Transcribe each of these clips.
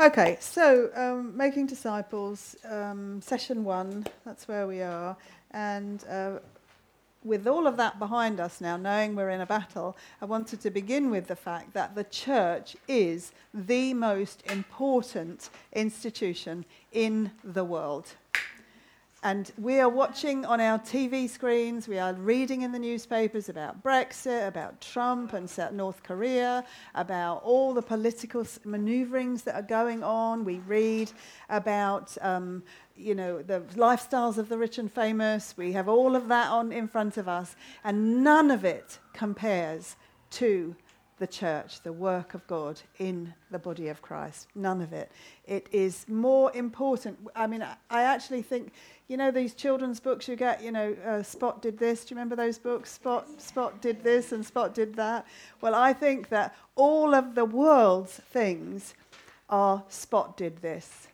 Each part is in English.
Okay, so um, making disciples, um, session one, that's where we are. And uh, with all of that behind us now, knowing we're in a battle, I wanted to begin with the fact that the church is the most important institution in the world. And we are watching on our TV screens, we are reading in the newspapers about Brexit, about Trump and North Korea, about all the political maneuverings that are going on. We read about, um, you know, the lifestyles of the rich and famous. We have all of that on in front of us, and none of it compares to the church, the work of God in the body of Christ. None of it. It is more important. I mean, I actually think, you know, these children's books you get, you know, uh, Spot did this. Do you remember those books? Spot, Spot did this and Spot did that. Well, I think that all of the world's things are Spot did this.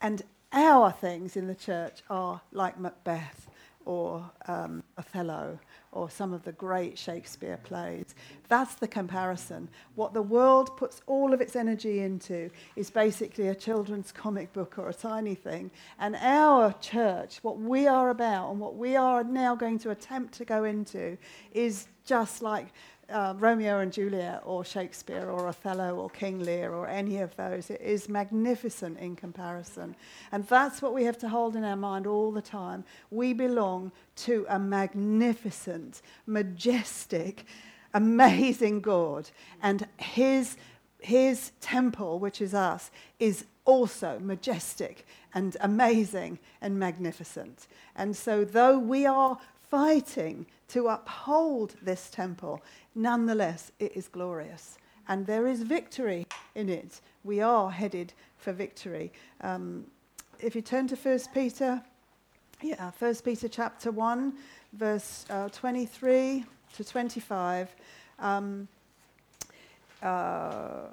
And our things in the church are like Macbeth or um, Othello or some of the great Shakespeare plays. That's the comparison. What the world puts all of its energy into is basically a children's comic book or a tiny thing. And our church, what we are about and what we are now going to attempt to go into, is just like uh, Romeo and Juliet or Shakespeare or Othello or King Lear or any of those. It is magnificent in comparison. And that's what we have to hold in our mind all the time. We belong to a magnificent, majestic, amazing God. And his, his temple, which is us, is also majestic and amazing and magnificent. And so, though we are fighting to uphold this temple, nonetheless, it is glorious. And there is victory in it. We are headed for victory. Um, if you turn to 1 Peter, yeah, 1 Peter chapter 1, verse uh, 23 to 25. Um, uh,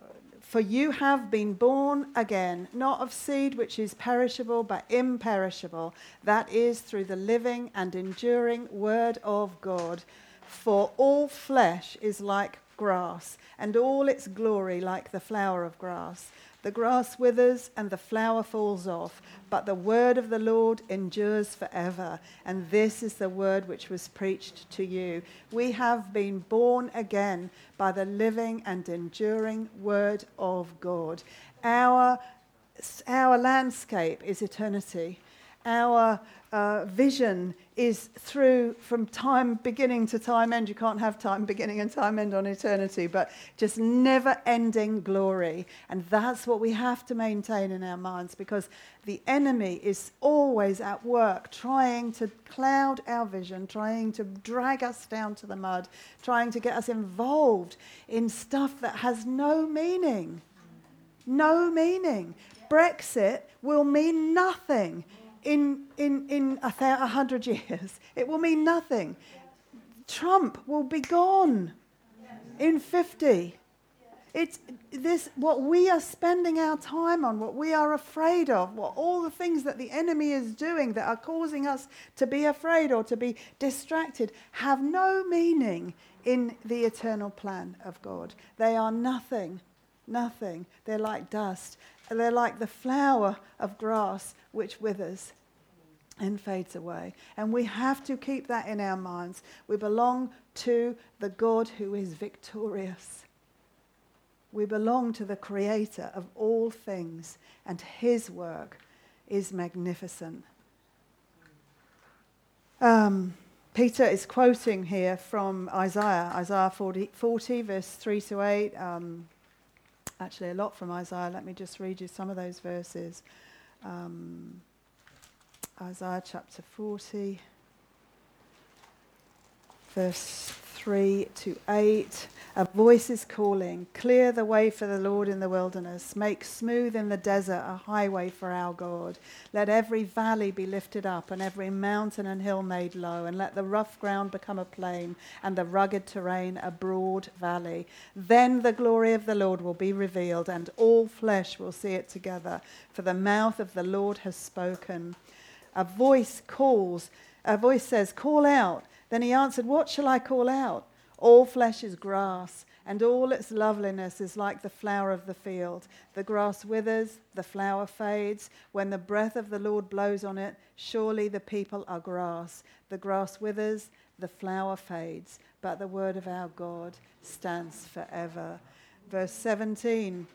for you have been born again, not of seed which is perishable, but imperishable. That is through the living and enduring word of God. For all flesh is like grass, and all its glory like the flower of grass. The grass withers and the flower falls off, but the word of the Lord endures forever. And this is the word which was preached to you. We have been born again by the living and enduring word of God. Our, our landscape is eternity. Our uh, vision is through from time beginning to time end. You can't have time beginning and time end on eternity, but just never ending glory. And that's what we have to maintain in our minds because the enemy is always at work trying to cloud our vision, trying to drag us down to the mud, trying to get us involved in stuff that has no meaning. No meaning. Brexit will mean nothing in, in, in a, th- hundred years. It will mean nothing. Trump will be gone in 50. It's this, what we are spending our time on, what we are afraid of, what all the things that the enemy is doing that are causing us to be afraid or to be distracted have no meaning in the eternal plan of God. They are nothing, nothing. They're like dust. They're like the flower of grass which withers and fades away. And we have to keep that in our minds. We belong to the God who is victorious. We belong to the creator of all things, and his work is magnificent. Um, Peter is quoting here from Isaiah, Isaiah 40, 40 verse 3 to 8. Um, actually, a lot from Isaiah. Let me just read you some of those verses. Um, Isaiah chapter 40, verse 3 to 8. A voice is calling, Clear the way for the Lord in the wilderness, make smooth in the desert a highway for our God. Let every valley be lifted up, and every mountain and hill made low, and let the rough ground become a plain, and the rugged terrain a broad valley. Then the glory of the Lord will be revealed, and all flesh will see it together, for the mouth of the Lord has spoken a voice calls, a voice says, Call out. Then he answered, What shall I call out? All flesh is grass, and all its loveliness is like the flower of the field. The grass withers, the flower fades. When the breath of the Lord blows on it, surely the people are grass. The grass withers, the flower fades, but the word of our God stands forever. Verse 17.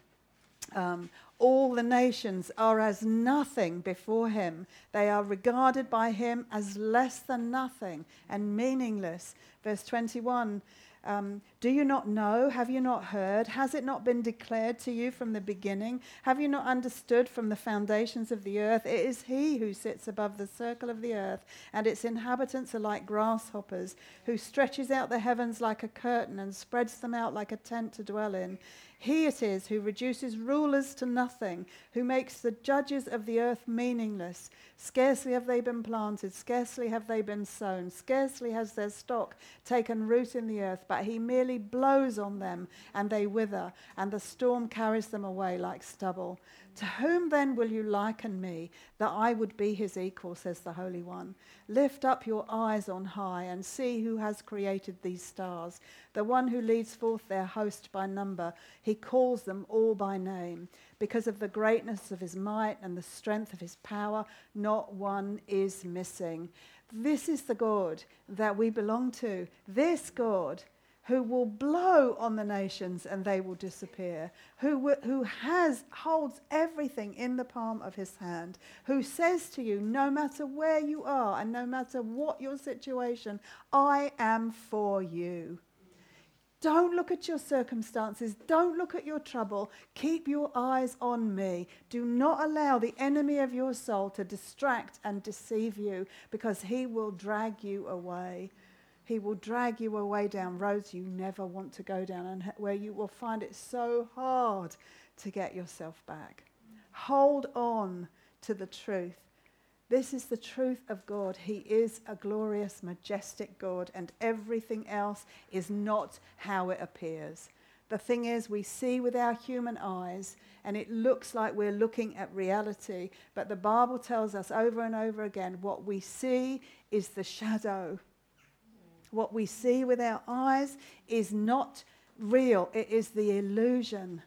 Um, all the nations are as nothing before him. They are regarded by him as less than nothing and meaningless. Verse 21 um, do you not know? Have you not heard? Has it not been declared to you from the beginning? Have you not understood from the foundations of the earth? It is He who sits above the circle of the earth, and its inhabitants are like grasshoppers, who stretches out the heavens like a curtain and spreads them out like a tent to dwell in. He it is who reduces rulers to nothing, who makes the judges of the earth meaningless. Scarcely have they been planted, scarcely have they been sown, scarcely has their stock taken root in the earth, but he merely blows on them, and they wither, and the storm carries them away like stubble. To whom then will you liken me, that I would be his equal, says the Holy One? Lift up your eyes on high and see who has created these stars, the one who leads forth their host by number. He calls them all by name. Because of the greatness of his might and the strength of his power, not one is missing. This is the God that we belong to. This God who will blow on the nations and they will disappear, who, who has, holds everything in the palm of his hand, who says to you, no matter where you are and no matter what your situation, I am for you. Don't look at your circumstances. Don't look at your trouble. Keep your eyes on me. Do not allow the enemy of your soul to distract and deceive you because he will drag you away. He will drag you away down roads you never want to go down and where you will find it so hard to get yourself back. Hold on to the truth. This is the truth of God. He is a glorious, majestic God, and everything else is not how it appears. The thing is, we see with our human eyes, and it looks like we're looking at reality, but the Bible tells us over and over again what we see is the shadow what we see with our eyes is not real, it is the illusion.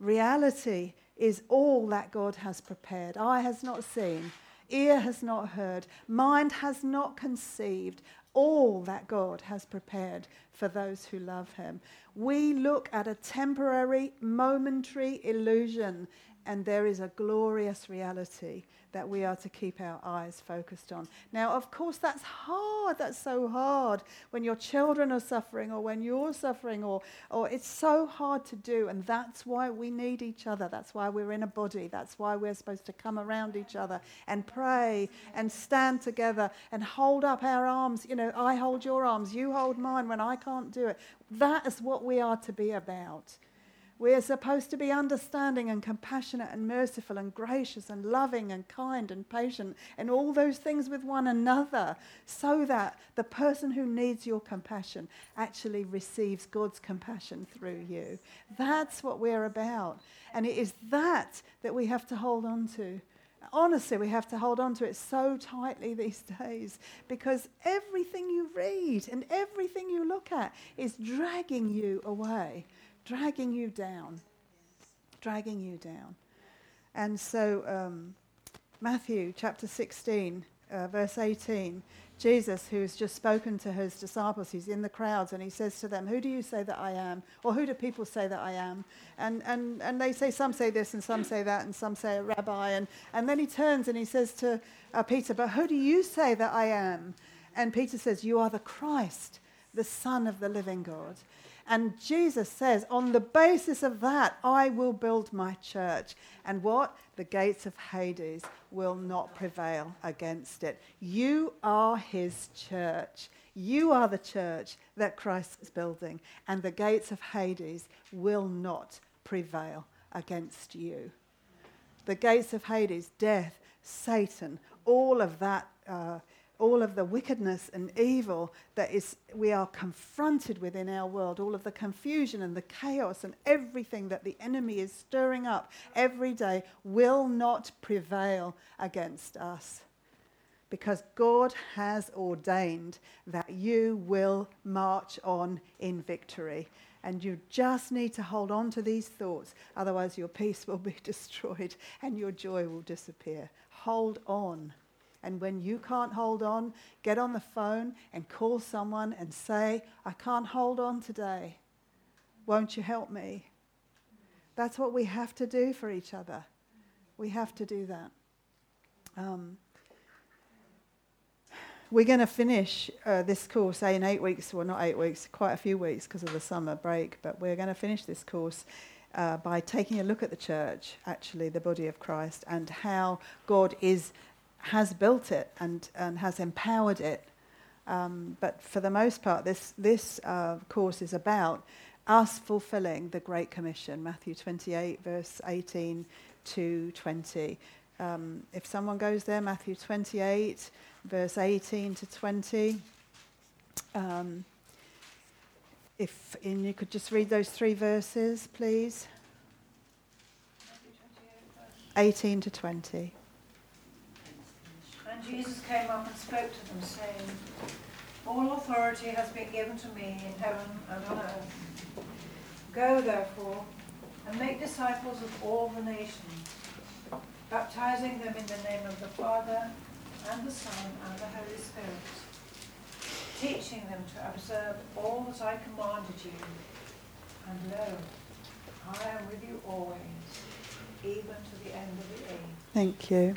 Reality is all that God has prepared. Eye has not seen, ear has not heard, mind has not conceived all that God has prepared for those who love Him. We look at a temporary, momentary illusion, and there is a glorious reality that we are to keep our eyes focused on. Now, of course, that's hard. That's so hard when your children are suffering or when you're suffering, or, or it's so hard to do. And that's why we need each other. That's why we're in a body. That's why we're supposed to come around each other and pray and stand together and hold up our arms. You know, I hold your arms, you hold mine when I can't do it. That is what we are to be about. We are supposed to be understanding and compassionate and merciful and gracious and loving and kind and patient and all those things with one another so that the person who needs your compassion actually receives God's compassion through you. That's what we're about. And it is that that we have to hold on to. Honestly, we have to hold on to it so tightly these days because everything you read and everything you look at is dragging you away dragging you down, dragging you down. And so, um, Matthew chapter 16, uh, verse 18, Jesus, who has just spoken to his disciples, he's in the crowds and he says to them, Who do you say that I am? Or who do people say that I am? And, and, and they say, Some say this and some say that and some say a rabbi. And, and then he turns and he says to uh, Peter, But who do you say that I am? And Peter says, You are the Christ, the Son of the living God. And Jesus says, on the basis of that, I will build my church. And what? The gates of Hades will not prevail against it. You are his church. You are the church that Christ is building. And the gates of Hades will not prevail against you. The gates of Hades, death, Satan, all of that. Uh, all of the wickedness and evil that is we are confronted with in our world, all of the confusion and the chaos and everything that the enemy is stirring up every day will not prevail against us. Because God has ordained that you will march on in victory. And you just need to hold on to these thoughts, otherwise, your peace will be destroyed and your joy will disappear. Hold on. And when you can't hold on, get on the phone and call someone and say, I can't hold on today. Won't you help me? That's what we have to do for each other. We have to do that. Um, we're going to finish uh, this course in eight weeks, well, not eight weeks, quite a few weeks because of the summer break, but we're going to finish this course uh, by taking a look at the church, actually, the body of Christ, and how God is, has built it and, and has empowered it. Um, but for the most part, this, this uh, course is about us fulfilling the Great Commission, Matthew 28, verse 18 to 20. Um, if someone goes there, Matthew 28, verse 18 to 20. Um, if and you could just read those three verses, please. 18 to 20. Jesus came up and spoke to them, saying, All authority has been given to me in heaven and on earth. Go, therefore, and make disciples of all the nations, baptizing them in the name of the Father, and the Son, and the Holy Spirit, teaching them to observe all that I commanded you. And lo, I am with you always, even to the end of the age. Thank you.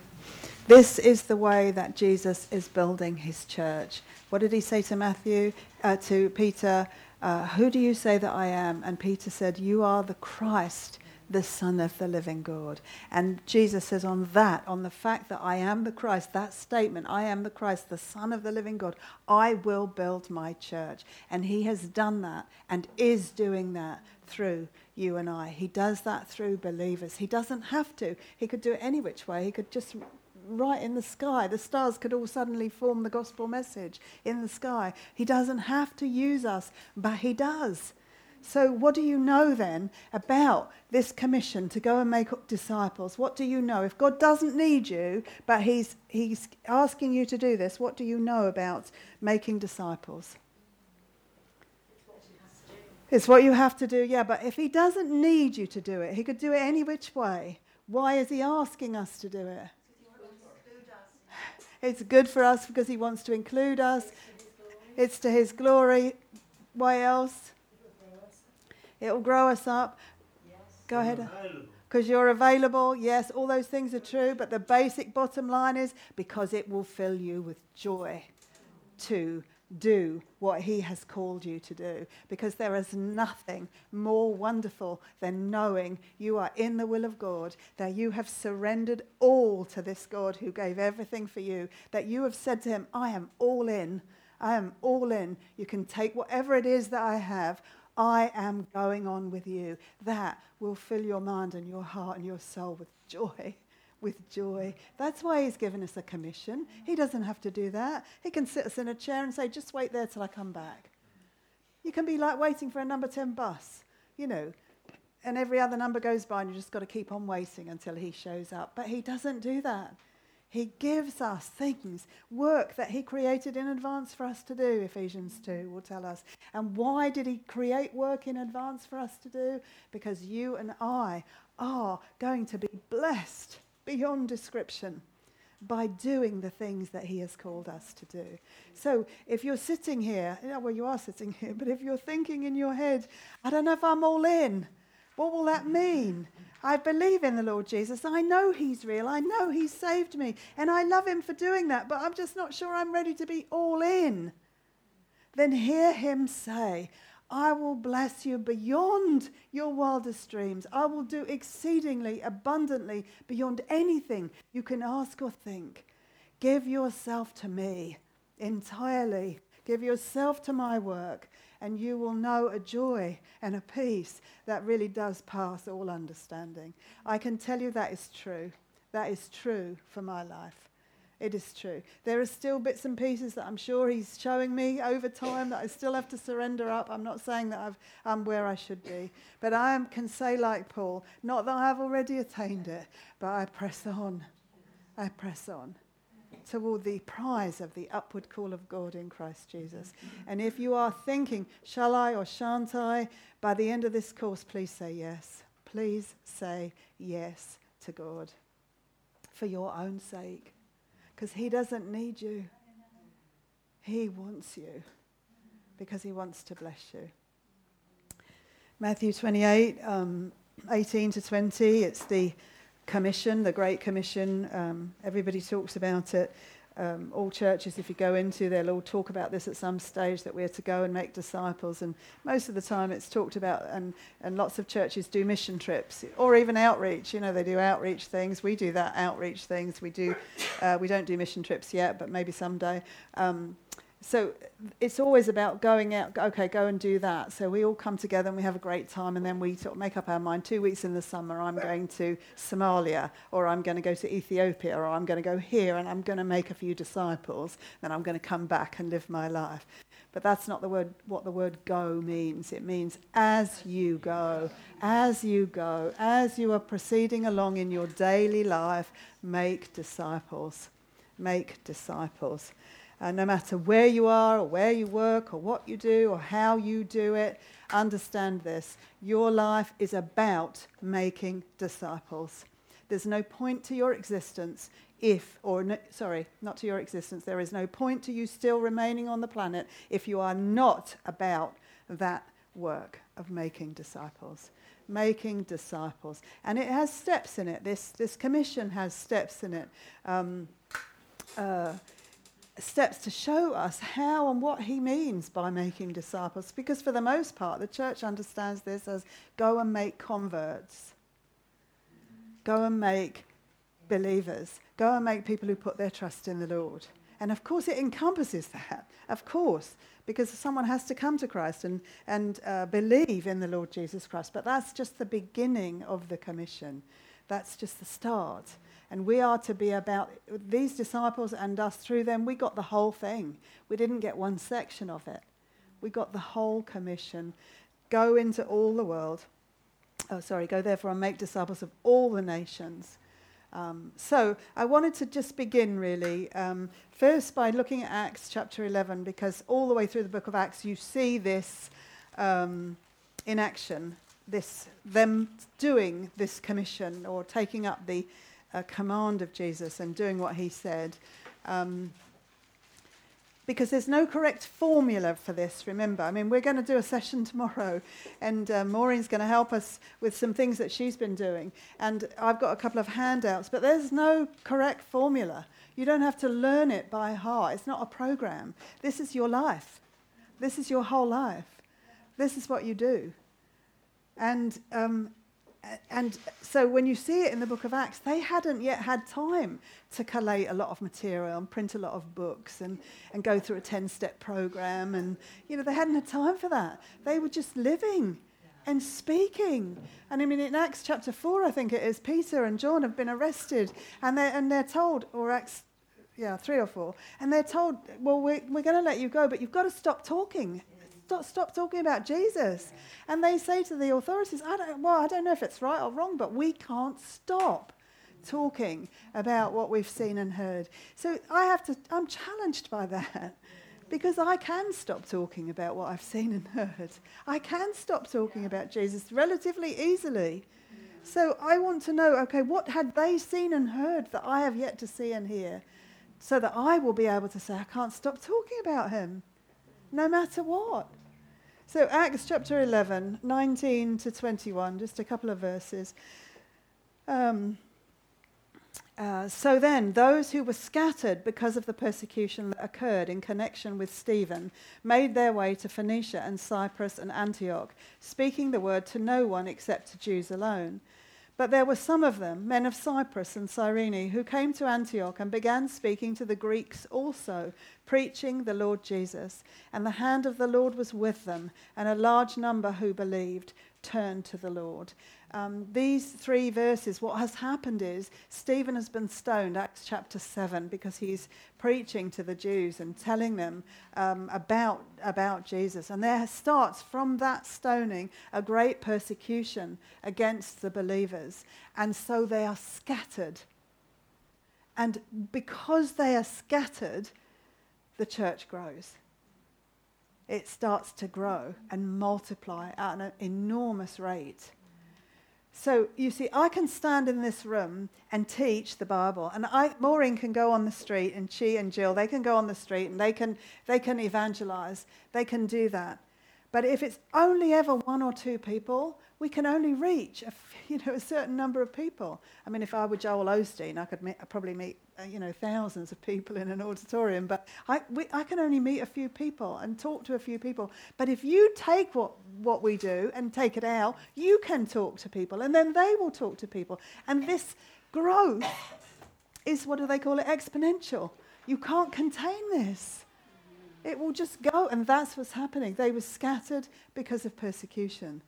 This is the way that Jesus is building his church. What did he say to Matthew, uh, to Peter? Uh, Who do you say that I am? And Peter said, You are the Christ the Son of the living God. And Jesus says, on that, on the fact that I am the Christ, that statement, I am the Christ, the Son of the living God, I will build my church. And He has done that and is doing that through you and I. He does that through believers. He doesn't have to, He could do it any which way. He could just right in the sky. The stars could all suddenly form the gospel message in the sky. He doesn't have to use us, but He does. So, what do you know then about this commission to go and make disciples? What do you know? If God doesn't need you, but He's, he's asking you to do this, what do you know about making disciples? It's what you have to do, yeah. But if He doesn't need you to do it, He could do it any which way. Why is He asking us to do it? It's good for us because He wants to include us. It's to His glory. Why else? It will grow us up. Go ahead. Because you're available. Yes, all those things are true. But the basic bottom line is because it will fill you with joy to do what He has called you to do. Because there is nothing more wonderful than knowing you are in the will of God, that you have surrendered all to this God who gave everything for you, that you have said to Him, I am all in. I am all in. You can take whatever it is that I have. I am going on with you. That will fill your mind and your heart and your soul with joy. With joy. That's why he's given us a commission. He doesn't have to do that. He can sit us in a chair and say, just wait there till I come back. You can be like waiting for a number 10 bus, you know, and every other number goes by and you just got to keep on waiting until he shows up. But he doesn't do that. He gives us things, work that He created in advance for us to do, Ephesians 2 will tell us. And why did He create work in advance for us to do? Because you and I are going to be blessed beyond description by doing the things that He has called us to do. So if you're sitting here, well, you are sitting here, but if you're thinking in your head, I don't know if I'm all in, what will that mean? I believe in the Lord Jesus. I know He's real. I know He's saved me. And I love Him for doing that, but I'm just not sure I'm ready to be all in. Then hear Him say, I will bless you beyond your wildest dreams. I will do exceedingly abundantly beyond anything you can ask or think. Give yourself to me entirely. Give yourself to my work and you will know a joy and a peace that really does pass all understanding. I can tell you that is true. That is true for my life. It is true. There are still bits and pieces that I'm sure he's showing me over time that I still have to surrender up. I'm not saying that i am where I should be, but I am, can say, like Paul, not that I have already attained it, but I press on. I press on. toward the prize of the upward call of God in Christ Jesus. And if you are thinking, shall I or shan't I, by the end of this course, please say yes. Please say yes to God for your own sake. Because He doesn't need you, He wants you because He wants to bless you. Matthew 28, um, 18 to 20, it's the commission, the Great Commission. Um, everybody talks about it. Um, all churches, if you go into, they'll all talk about this at some stage that we're to go and make disciples. And most of the time it's talked about, and, and lots of churches do mission trips or even outreach. You know, they do outreach things. We do that outreach things. We, do, uh, we don't do mission trips yet, but maybe someday. Um, so it's always about going out, okay, go and do that. So we all come together and we have a great time, and then we sort of make up our mind two weeks in the summer, I'm going to Somalia, or I'm going to go to Ethiopia, or I'm going to go here, and I'm going to make a few disciples, then I'm going to come back and live my life. But that's not the word, what the word go means. It means as you go, as you go, as you are proceeding along in your daily life, make disciples. Make disciples. Uh, no matter where you are, or where you work, or what you do, or how you do it, understand this. Your life is about making disciples. There's no point to your existence if, or no, sorry, not to your existence, there is no point to you still remaining on the planet if you are not about that work of making disciples. Making disciples. And it has steps in it. This, this commission has steps in it. Um, uh, steps to show us how and what he means by making disciples. Because for the most part, the church understands this as go and make converts, go and make believers, go and make people who put their trust in the Lord. And of course, it encompasses that, of course, because someone has to come to Christ and, and uh, believe in the Lord Jesus Christ. But that's just the beginning of the commission, that's just the start. And we are to be about these disciples and us through them. We got the whole thing. We didn't get one section of it. We got the whole commission. Go into all the world. Oh, sorry, go therefore and make disciples of all the nations. Um, so I wanted to just begin really um, first by looking at Acts chapter 11 because all the way through the book of Acts you see this um, in action, this them doing this commission or taking up the a command of Jesus and doing what he said. Um, because there's no correct formula for this, remember. I mean, we're going to do a session tomorrow, and uh, Maureen's going to help us with some things that she's been doing. And I've got a couple of handouts, but there's no correct formula. You don't have to learn it by heart. It's not a program. This is your life. This is your whole life. This is what you do. And um, and so when you see it in the book of Acts, they hadn't yet had time to collate a lot of material and print a lot of books and, and go through a 10 step program. And, you know, they hadn't had time for that. They were just living and speaking. And I mean, in Acts chapter 4, I think it is, Peter and John have been arrested and they're, and they're told, or Acts, yeah, 3 or 4, and they're told, well, we're, we're going to let you go, but you've got to stop talking stop, stop talking about Jesus. And they say to the authorities, I don't, well, I don't know if it's right or wrong, but we can't stop talking about what we've seen and heard. So I have to, I'm challenged by that because I can stop talking about what I've seen and heard. I can stop talking about Jesus relatively easily. So I want to know okay, what had they seen and heard that I have yet to see and hear? So that I will be able to say, I can't stop talking about him, no matter what. So, Acts chapter 11, 19 to 21, just a couple of verses. Um, uh, so then, those who were scattered because of the persecution that occurred in connection with Stephen made their way to Phoenicia and Cyprus and Antioch, speaking the word to no one except to Jews alone. But there were some of them, men of Cyprus and Cyrene, who came to Antioch and began speaking to the Greeks also, preaching the Lord Jesus. And the hand of the Lord was with them, and a large number who believed turned to the Lord. Um, these three verses, what has happened is Stephen has been stoned, Acts chapter 7, because he's preaching to the Jews and telling them um, about, about Jesus. And there starts from that stoning a great persecution against the believers. And so they are scattered. And because they are scattered, the church grows. It starts to grow and multiply at an enormous rate. So you see, I can stand in this room and teach the Bible, and I, Maureen can go on the street, and she and Jill, they can go on the street and they can, they can evangelize. They can do that. But if it's only ever one or two people, we can only reach a, you know, a certain number of people. I mean, if I were Joel Osteen, I could probably meet uh, you know, thousands of people in an auditorium, but I, we, I can only meet a few people and talk to a few people. But if you take what, what we do and take it out, you can talk to people, and then they will talk to people. And this growth is, what do they call it, exponential. You can't contain this. It will just go, and that's what's happening. They were scattered because of persecution.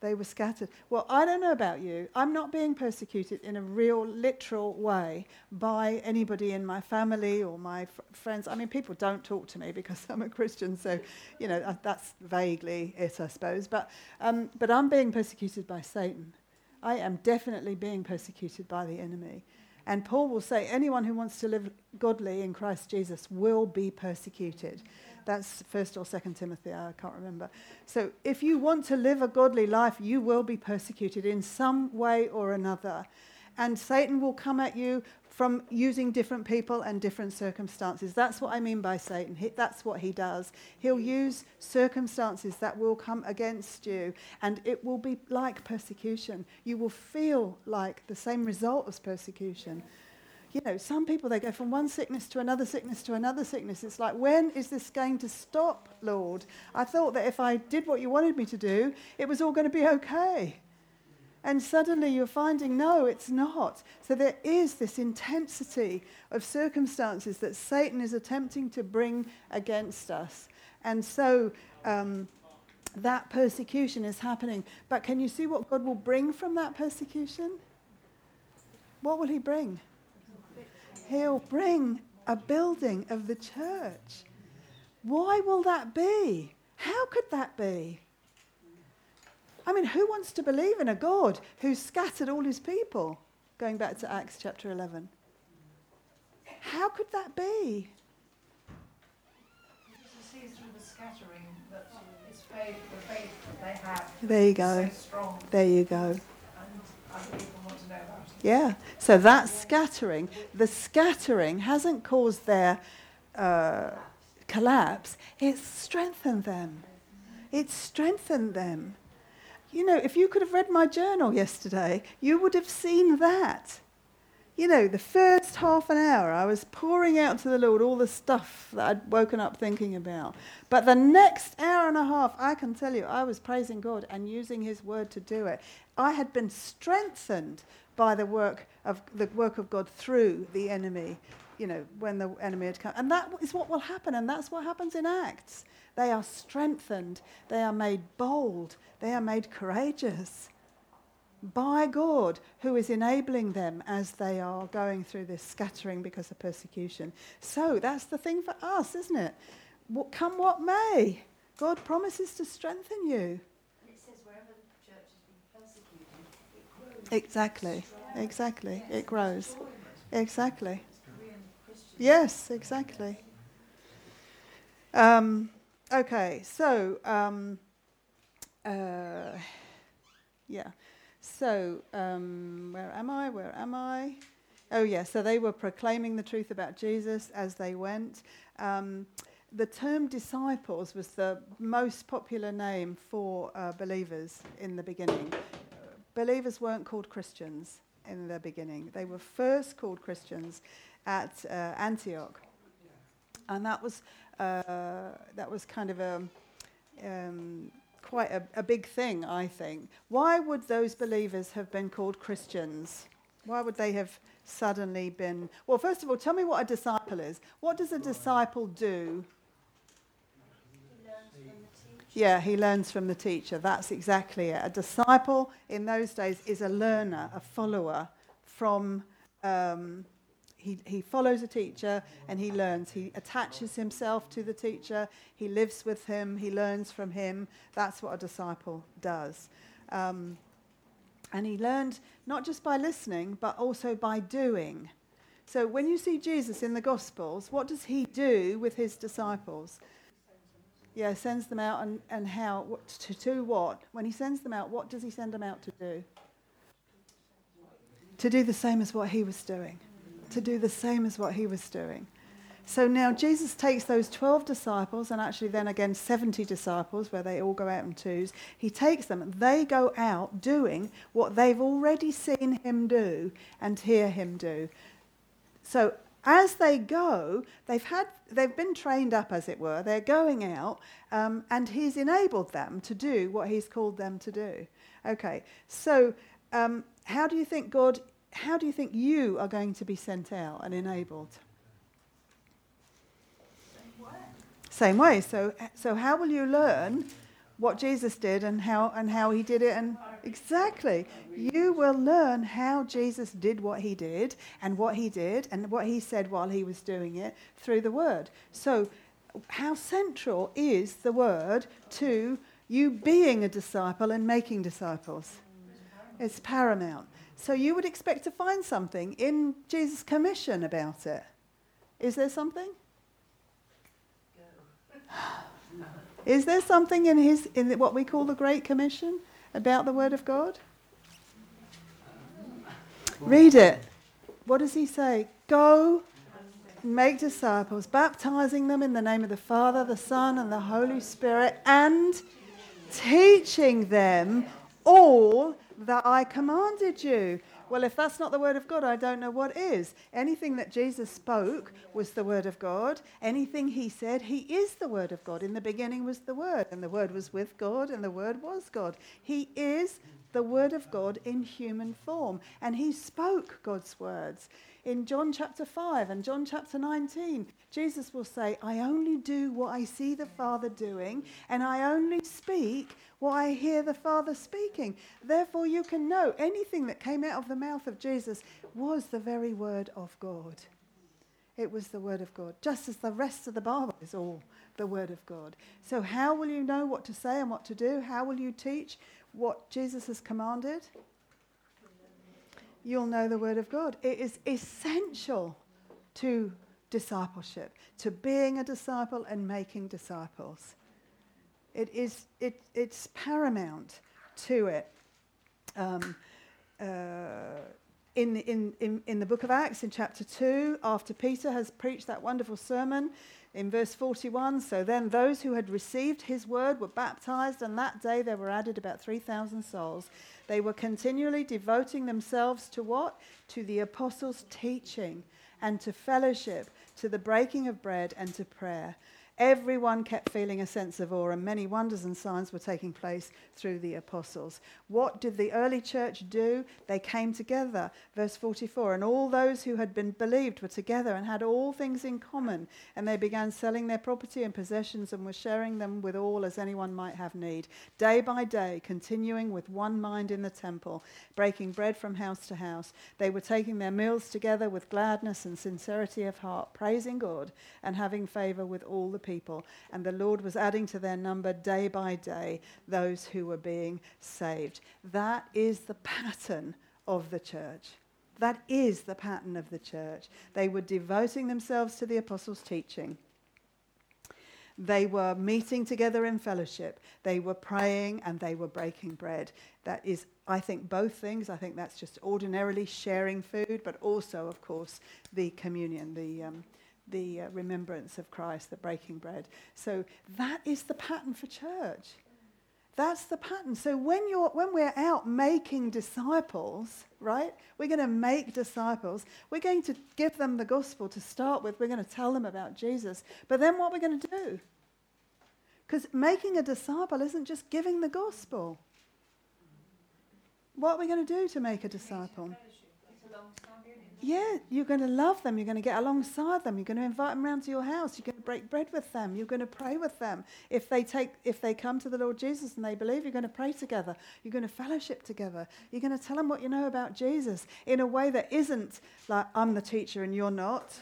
They were scattered. Well, I don't know about you. I'm not being persecuted in a real, literal way by anybody in my family or my f- friends. I mean, people don't talk to me because I'm a Christian, so, you know, uh, that's vaguely it, I suppose. But, um, but I'm being persecuted by Satan. I am definitely being persecuted by the enemy. And Paul will say anyone who wants to live godly in Christ Jesus will be persecuted. That's first or second Timothy, I can't remember. So if you want to live a godly life, you will be persecuted in some way or another. And Satan will come at you from using different people and different circumstances. That's what I mean by Satan. He, that's what he does. He'll use circumstances that will come against you, and it will be like persecution. You will feel like the same result as persecution you know, some people, they go from one sickness to another sickness to another sickness. It's like, when is this going to stop, Lord? I thought that if I did what you wanted me to do, it was all going to be okay. And suddenly you're finding, no, it's not. So there is this intensity of circumstances that Satan is attempting to bring against us. And so um, that persecution is happening. But can you see what God will bring from that persecution? What will he bring? He'll bring a building of the church. Why will that be? How could that be? I mean, who wants to believe in a God who scattered all his people? Going back to Acts chapter 11. How could that be? see through the scattering that his faith, the faith that they have, there you go. so. There you go. Yeah. So that scattering, the scattering hasn't caused their uh, collapse, it's strengthened them. It's strengthened them. You know, if you could have read my journal yesterday, you would have seen that. You know, the first half an hour, I was pouring out to the Lord all the stuff that I'd woken up thinking about. But the next hour and a half, I can tell you, I was praising God and using His word to do it. I had been strengthened by the work of the work of God through the enemy, you know, when the enemy had come. And that is what will happen, and that's what happens in Acts. They are strengthened, they are made bold, they are made courageous by God, who is enabling them as they are going through this scattering because of persecution. So that's the thing for us, isn't it? What, come what may, God promises to strengthen you. It says wherever the church has been persecuted, it grows. Exactly, exactly. It grows. Exactly. Yes, exactly. Um, okay, so um, uh, yeah. So um, where am I? Where am I? Oh yeah. So they were proclaiming the truth about Jesus as they went. Um, the term disciples was the most popular name for uh, believers in the beginning. Believers weren't called Christians in the beginning. They were first called Christians at uh, Antioch, and that was uh, that was kind of a um, quite a, a big thing, I think. Why would those believers have been called Christians? Why would they have suddenly been? Well, first of all, tell me what a disciple is. What does a disciple do? He learns from the teacher. Yeah, he learns from the teacher. That's exactly it. A disciple in those days is a learner, a follower from. Um, he, he follows a teacher and he learns. He attaches himself to the teacher. He lives with him. He learns from him. That's what a disciple does. Um, and he learned not just by listening, but also by doing. So when you see Jesus in the Gospels, what does he do with his disciples? Yeah, sends them out and, and how, what, to do what? When he sends them out, what does he send them out to do? To do the same as what he was doing. To do the same as what he was doing. So now Jesus takes those 12 disciples, and actually then again 70 disciples, where they all go out in twos. He takes them, they go out doing what they've already seen him do and hear him do. So as they go, they've, had, they've been trained up, as it were. They're going out, um, and he's enabled them to do what he's called them to do. Okay, so um, how do you think God, how do you think you are going to be sent out and enabled? Same way. So, so how will you learn what Jesus did and how, and how he did it? And exactly, you will learn how Jesus did what he did and what he did and what he said while he was doing it through the word. So, how central is the word to you being a disciple and making disciples? It's paramount. So, you would expect to find something in Jesus' commission about it. Is there something? Is there something in his in what we call the Great Commission about the Word of God? Read it. What does he say? Go make disciples, baptizing them in the name of the Father, the Son, and the Holy Spirit, and teaching them all that I commanded you. Well, if that's not the Word of God, I don't know what is. Anything that Jesus spoke was the Word of God. Anything he said, he is the Word of God. In the beginning was the Word, and the Word was with God, and the Word was God. He is the Word of God in human form, and he spoke God's words. In John chapter 5 and John chapter 19, Jesus will say, I only do what I see the Father doing, and I only speak what I hear the Father speaking. Therefore, you can know anything that came out of the mouth of Jesus was the very word of God. It was the word of God, just as the rest of the Bible is all the word of God. So, how will you know what to say and what to do? How will you teach what Jesus has commanded? You'll know the word of God. It is essential to discipleship, to being a disciple and making disciples. It is, it, it's paramount to it. Um, uh, in, in, in, in the book of Acts, in chapter 2, after Peter has preached that wonderful sermon, in verse 41, so then those who had received his word were baptized, and that day there were added about 3,000 souls. They were continually devoting themselves to what? To the apostles' teaching, and to fellowship, to the breaking of bread, and to prayer. Everyone kept feeling a sense of awe, and many wonders and signs were taking place through the apostles. What did the early church do? They came together. Verse 44 And all those who had been believed were together and had all things in common, and they began selling their property and possessions and were sharing them with all as anyone might have need. Day by day, continuing with one mind in the temple, breaking bread from house to house, they were taking their meals together with gladness and sincerity of heart, praising God and having favor with all the people, and the Lord was adding to their number day by day those who were being saved. That is the pattern of the church. That is the pattern of the church. They were devoting themselves to the apostles' teaching. They were meeting together in fellowship. They were praying and they were breaking bread. That is, I think, both things. I think that's just ordinarily sharing food, but also, of course, the communion, the, um, the uh, remembrance of Christ, the breaking bread. So that is the pattern for church. That's the pattern. So when you're when we're out making disciples, right? We're going to make disciples. We're going to give them the gospel to start with. We're going to tell them about Jesus. But then what we're going to do? Because making a disciple isn't just giving the gospel. What are we going to do to make a disciple? Yeah, you're going to love them. You're going to get alongside them. You're going to invite them around to your house. You're going to break bread with them. You're going to pray with them. If they take, if they come to the Lord Jesus and they believe, you're going to pray together. You're going to fellowship together. You're going to tell them what you know about Jesus in a way that isn't like I'm the teacher and you're not.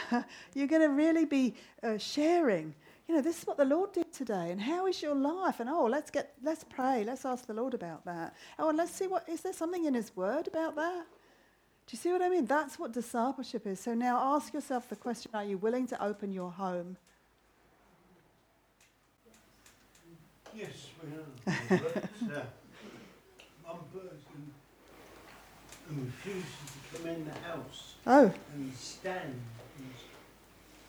you're going to really be uh, sharing. You know, this is what the Lord did today, and how is your life? And oh, let's get, let's pray. Let's ask the Lord about that. Oh, and let's see what is there something in His Word about that. Do you see what I mean? That's what discipleship is. So now ask yourself the question are you willing to open your home? Yes, we are. But, uh, person who refuses to come in the house Oh, and stands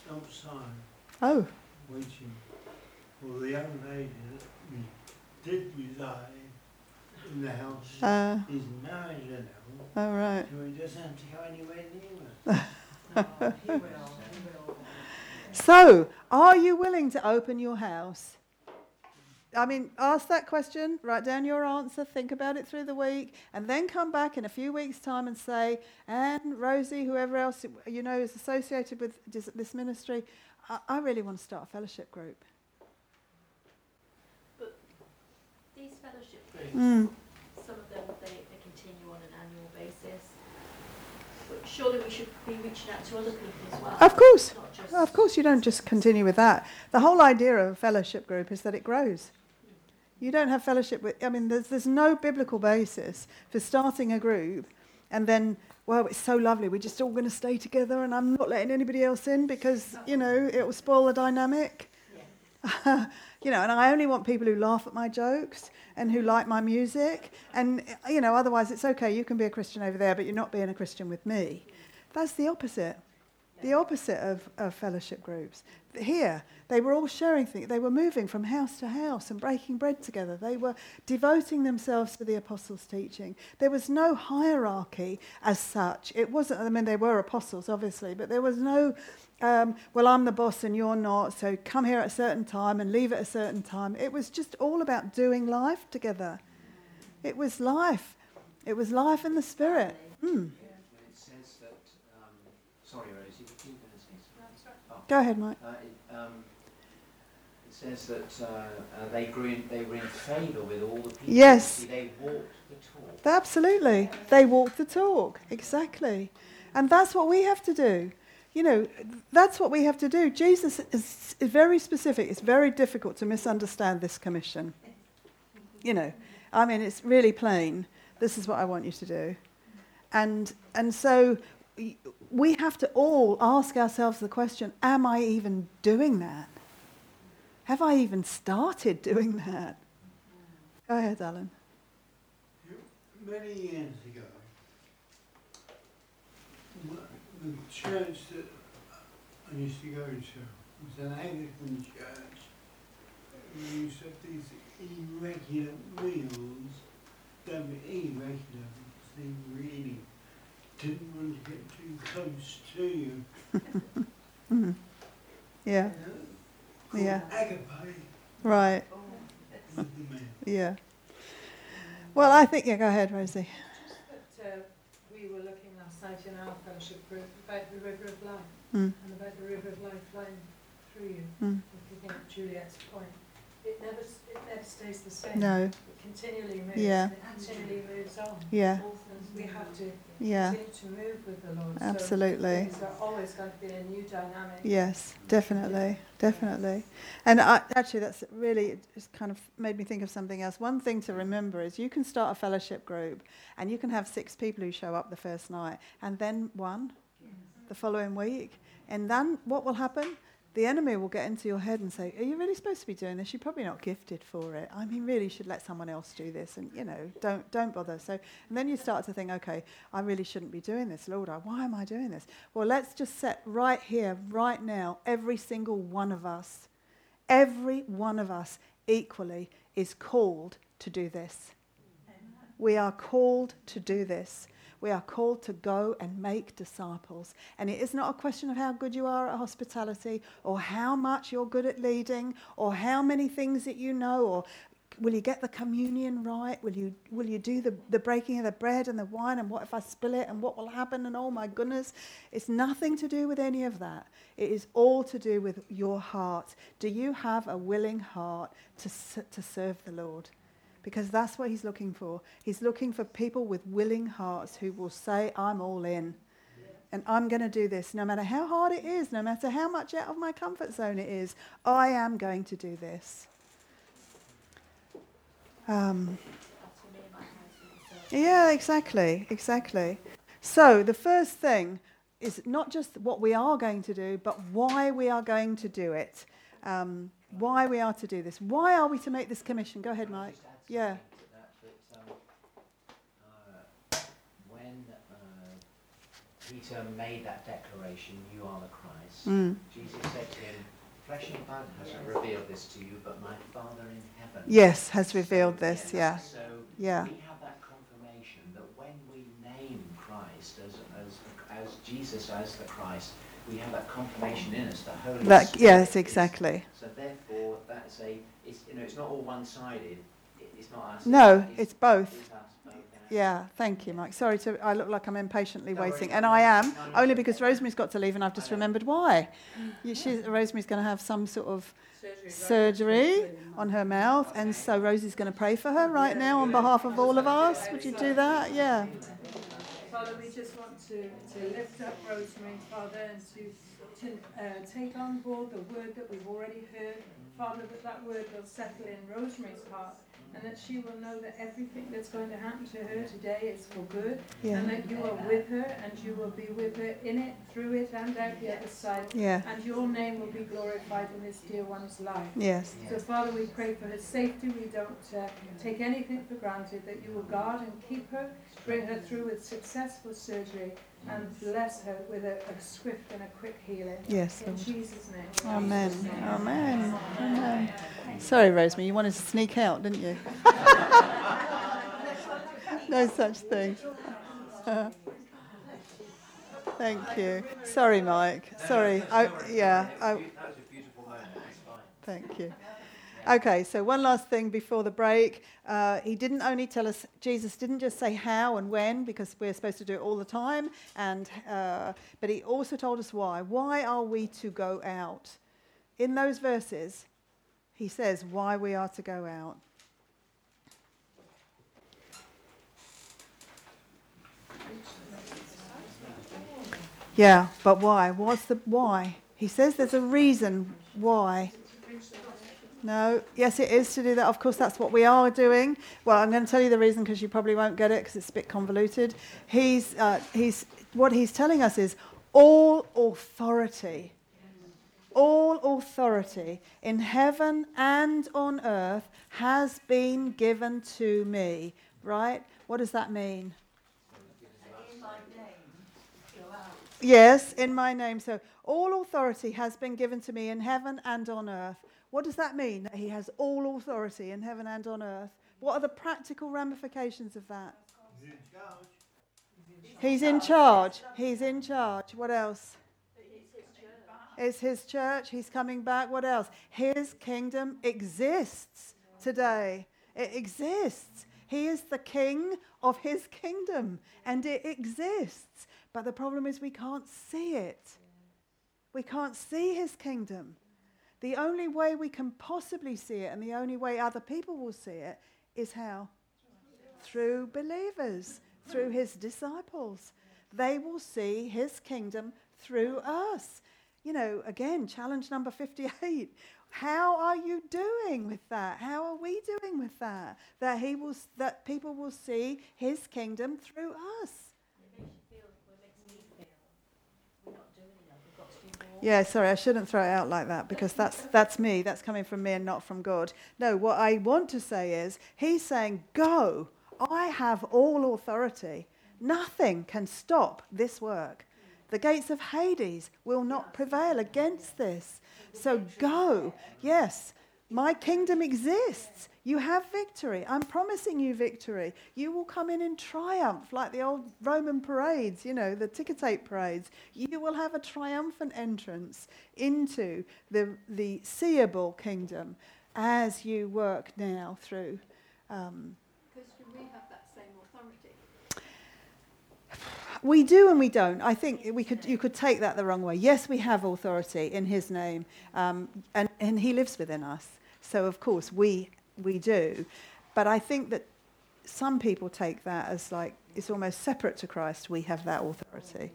outside oh, waiting for the young lady that we did reside in the house. uh, He's married her now, all right. so he doesn't have to go anywhere near her. Oh, he will, he will. So, are you willing to open your house? I mean, ask that question, write down your answer, think about it through the week, and then come back in a few weeks' time and say, Anne, Rosie, whoever else you know is associated with this, this ministry, I, I really want to start a fellowship group. These fellowship groups, Mm. some of them, they, they continue on an annual basis. But surely we should be reaching out to other people as well. Of course. Well, of course, you don't just continue with that. The whole idea of a fellowship group is that it grows. You don't have fellowship with, I mean, there's, there's no biblical basis for starting a group and then, well, it's so lovely, we're just all going to stay together and I'm not letting anybody else in because, you know, it will spoil the dynamic. you know, and I only want people who laugh at my jokes and who like my music. And, you know, otherwise it's okay, you can be a Christian over there, but you're not being a Christian with me. That's the opposite. The opposite of, of fellowship groups. Here, they were all sharing things. They were moving from house to house and breaking bread together. They were devoting themselves to the apostles' teaching. There was no hierarchy as such. It wasn't, I mean, they were apostles, obviously, but there was no, um, well, I'm the boss and you're not, so come here at a certain time and leave at a certain time. It was just all about doing life together. It was life. It was life in the spirit. It says that, um, sorry Rosie, you going to say? That's right. Oh, Go ahead, Mike. uh, it, um, it says that uh, uh, they grew in, they were in favour with all the people. Yes. They walked the talk. Absolutely. They walk the talk. Exactly. And that's what we have to do. You know, that's what we have to do. Jesus is, is very specific. It's very difficult to misunderstand this commission. You know, I mean, it's really plain. This is what I want you to do. And, and so we have to all ask ourselves the question Am I even doing that? Have I even started doing that? Go ahead, Alan. Many years ago, the church that I used to go to was an Anglican church. We used to have these irregular meals. Don't be irregular because they really didn't want to get too close to you. Mm. Yeah, Uh, Yeah. Agape right. with the men. Yeah. Well, I think, yeah, go ahead, Rosie. Just that uh, we were looking night in our fellowship group about the river of life Mm. and about the river of life flowing through you. Mm. Picking up Juliet's point, it never it never stays the same. No, It continually moves. Yeah. It continually moves on. yeah, we have to yeah, continue to move with the Lord. So absolutely. There's always going to be a new dynamic. Yes, definitely, definitely. And I, actually, that's really just kind of made me think of something else. One thing to remember is you can start a fellowship group and you can have six people who show up the first night and then one the following week. And then what will happen? The enemy will get into your head and say, Are you really supposed to be doing this? You're probably not gifted for it. I mean, really should let someone else do this. And, you know, don't, don't bother. So, and then you start to think, Okay, I really shouldn't be doing this. Lord, why am I doing this? Well, let's just set right here, right now, every single one of us, every one of us equally is called to do this. We are called to do this. We are called to go and make disciples. And it is not a question of how good you are at hospitality or how much you're good at leading or how many things that you know or will you get the communion right? Will you, will you do the, the breaking of the bread and the wine? And what if I spill it? And what will happen? And oh my goodness. It's nothing to do with any of that. It is all to do with your heart. Do you have a willing heart to, to serve the Lord? Because that's what he's looking for. He's looking for people with willing hearts who will say, I'm all in. And I'm going to do this no matter how hard it is, no matter how much out of my comfort zone it is. I am going to do this. Um, yeah, exactly, exactly. So, the first thing is not just what we are going to do, but why we are going to do it. Um, why we are to do this. Why are we to make this commission? Go ahead, Mike. Just Yeah. to that, that, um, uh, when uh, Peter made that declaration, "You are the Christ," Mm. Jesus said to him, "Flesh and blood hasn't revealed this to you, but my Father in heaven." Yes, has revealed So, this, yes, yeah. So Yeah. we have that confirmation that when we name Christ as, as, as Jesus as the Christ, we have that confirmation in us, the Holy That, Spirit. yes, is- exactly. So therefore, that's a, it's, you know, it's not all one-sided. It, it's not us. No, it's both. It's us both. Yeah, thank you, Mike. Sorry to, I look like I'm impatiently Don't worry. waiting, and I am, No, no, only it's because okay. Rosemary's got to leave, and I've just remembered why. You, she, Rosemary's going to have some sort of surgery on her mouth, and so Rosie's going to pray for her right now on behalf of all of us. Would you do that? Yeah. Father, we just want to, to lift up Rosemary, Father, and to, to uh, take on board the word that we've already heard. Father, that that word will settle in Rosemary's heart and that she will know that everything that's going to happen to her today is for good Yeah. and that you are with her and you will be with her in it, through it, and out the other side. Yeah. And your name will be glorified in this dear one's life. Yes. So, Father, we pray for her safety. We don't uh, take anything for granted, that you will guard and keep her, bring her through with successful surgery, and bless her with a, a swift and a quick healing. Yes. In Lord. Jesus' name. Amen. Amen. Amen. Sorry, Rosemary, you wanted to sneak out, didn't you? no such thing. Thank you. Sorry, Mike. Sorry. I, yeah. I, That was a beautiful moment. It's fine. Thank you. Okay, so one last thing before the break. Uh, he didn't only tell us, Jesus didn't just say how and when, because we're supposed to do it all the time, and, uh, but he also told us why. Why are we to go out? In those verses, he says why we are to go out. Yeah, but why? What's the why? He says there's a reason why. No, yes, it is to do that. Of course, that's what we are doing. Well, I'm going to tell you the reason because you probably won't get it because it's a bit convoluted. He's, uh, he's, what he's telling us is all authority, all authority in heaven and on earth has been given to me. Right? What does that mean? Yes, in my name. So all authority has been given to me in heaven and on earth. What does that mean? That he has all authority in heaven and on earth. What are the practical ramifications of that? He's in charge. He's in charge. He's in charge. What else? It's his church. He's coming back. What else? His kingdom exists today. It exists. He is the king of his kingdom and it exists. But the problem is we can't see it. We can't see his kingdom. The only way we can possibly see it and the only way other people will see it is how? Through believers, through his disciples. They will see his kingdom through us. You know, again, challenge number 58. How are you doing with that? How are we doing with that? That he will that people will see his kingdom through us. It makes you feel, well, it makes me feel we're not doing enough, we've got to do more. Yeah, sorry, I shouldn't throw it out like that because that's that's me. That's coming from me and not from God. No, what I want to say is he's saying, "Go. I have all authority. Nothing can stop this work. The gates of Hades will not prevail against this. So go. Yes, my kingdom exists. You have victory. I'm promising you victory. You will come in in triumph, like the old Roman parades, you know, the ticker tape parades. You will have a triumphant entrance into the, the seeable kingdom as you work now through. Um, Because do we have that same authority? we do and we don't. I think we could, you could take that the wrong way. Yes, we have authority in His name, um, and, and He lives within us. So, of course, we, we do. But I think that some people take that as like it's almost separate to Christ. We have that authority.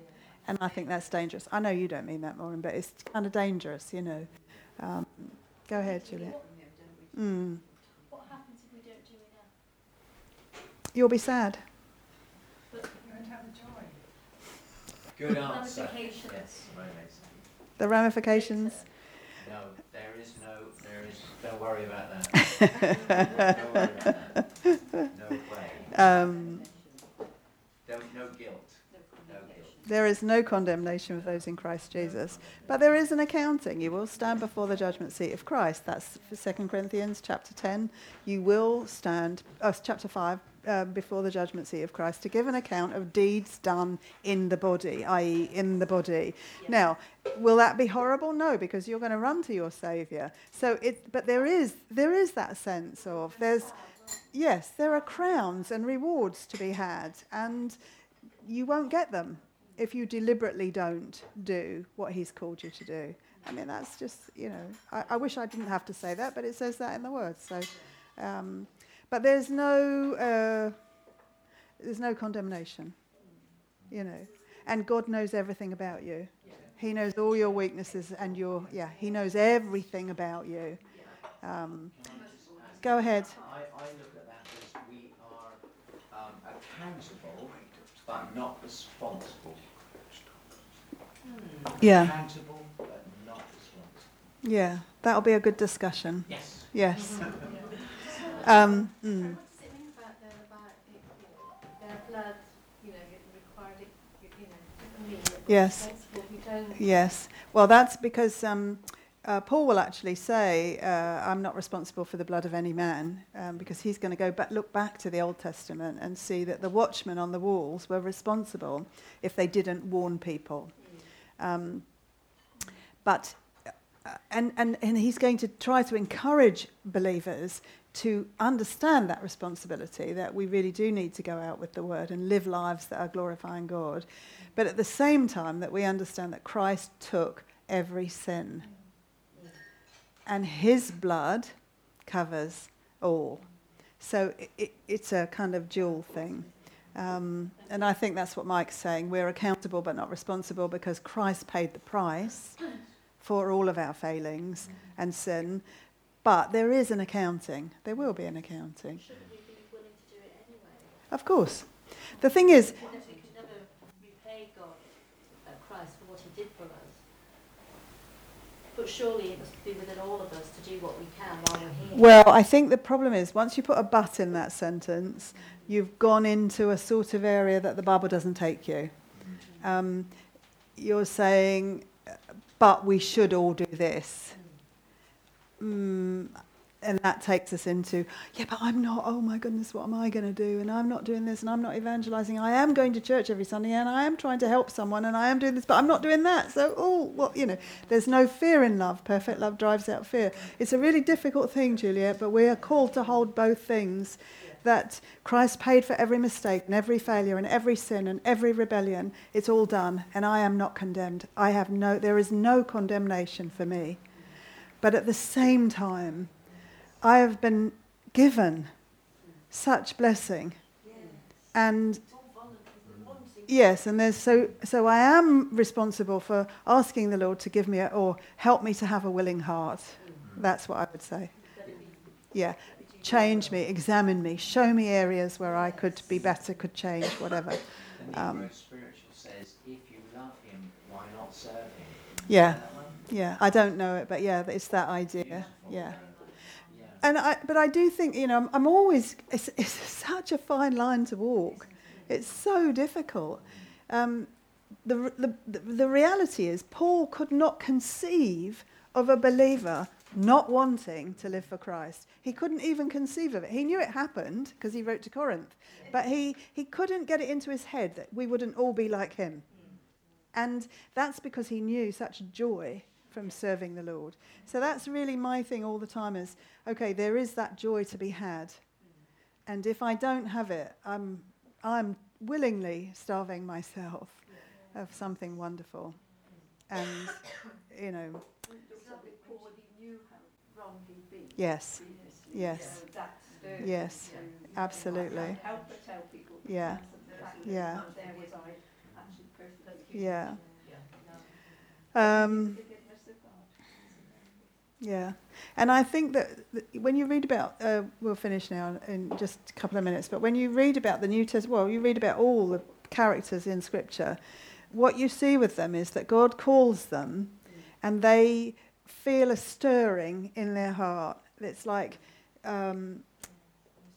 And I think that's dangerous. I know you don't mean that, Maureen, but it's kind of dangerous, you know. Um, go ahead, Juliet. Mm. What happens if we don't do enough? You'll be sad. But You won't have the joy. Good answer. Ramifications. Yes, ramifications. The ramifications. No, there is no, there is, don't worry about that. Don't worry about that. No way. Um, There, no guilt. No guilt. there is no condemnation of those in Christ Jesus, but there is an accounting. You will stand before the judgment seat of Christ. That's Second Corinthians chapter ten. You will stand, uh, chapter five, uh, before the judgment seat of Christ to give an account of deeds done in the body, i.e., in the body. Now, will that be horrible? No, because you're going to run to your Saviour. So it, but there is there is that sense of there's yes, there are crowns and rewards to be had, and you won't get them if you deliberately don't do what He's called you to do. I mean, that's just you know. I, I wish I didn't have to say that, but it says that in the words. So, um, but there's no uh, there's no condemnation, you know, and God knows everything about you. He knows all your weaknesses and your yeah. He knows everything about you. Um, go ahead. I, I look at that as we are um, accountable, but not responsible. Yeah, Accountable, but not responsible. yeah. That'll be a good discussion. Yes. Yes. Um, mm. What does it mean about their, about it, you know, their blood, you know, it required it, you you know, me, it was Yes. responsible, we don't. Yes. Well, that's because um, uh, Paul will actually say, uh, I'm not responsible for the blood of any man, um, because he's going to go back, look back to the Old Testament and see that the watchmen on the walls were responsible if they didn't warn people. Um, but, uh, and, and, and he's going to try to encourage believers to understand that responsibility, that we really do need to go out with the word and live lives that are glorifying God. But at the same time, that we understand that Christ took every sin. And his blood covers all. So it, it, it's a kind of dual thing. Um, and I think that's what Mike's saying. We're accountable but not responsible because Christ paid the price for all of our failings and sin. But there is an accounting. There will be an accounting. Shouldn't we be willing to do it anyway? Of course. The thing is, We never- we never repay God, uh, Christ, for what he did for us. But surely it must be within all of us to do what we can while we're here. well, I think the problem is once you put a but in that sentence, you've gone into a sort of area that the Bible doesn't take you. Um, you're saying, but we should all do this. Mm, and that takes us into, yeah, but I'm not, oh my goodness, what am I going to do? And I'm not doing this and I'm not evangelizing. I am going to church every Sunday and I am trying to help someone and I am doing this, but I'm not doing that. So, oh, well, you know, there's no fear in love. Perfect love drives out fear. It's a really difficult thing, Juliet, but we are called to hold both things that Christ paid for every mistake and every failure and every sin and every rebellion. It's all done, and I am not condemned. I have no, there is no condemnation for me. But at the same time, I have been given such blessing. And yes, and there's so so I am responsible for asking the Lord to give me a, or help me to have a willing heart. That's what I would say. Yeah. Change me, examine me, show me areas where I could be better, could change, whatever. The Um, spiritual says, if you love him, why not serve him? Yeah. Yeah, I don't know it, but yeah, it's that idea. Yeah. And I, but I do think, you know, I'm, I'm always, it's, it's such a fine line to walk. It's so difficult. Um, the, the, the, the reality is, Paul could not conceive of a believer not wanting to live for Christ. He couldn't even conceive of it. He knew it happened because he wrote to Corinth, but he, he couldn't get it into his head that we wouldn't all be like him. And that's because he knew such joy from serving the Lord. So that's really my thing all the time is okay, there is that joy to be had. And if I don't have it, I'm, I'm willingly starving myself of something wonderful. And, you know, It's he knew how wrong he'd been. yes, yes. so that's the- Yes, absolutely. I can't help but tell people. Yeah, the fact that yeah. There was I actually persecuted. yeah. Um, Forgiveness of God. Yeah, and I think that when you read about, uh, we'll finish now in just a couple of minutes, but when you read about the New Testament, well, you read about all the characters in Scripture, what you see with them is that God calls them and they feel a stirring in their heart. It's like, um,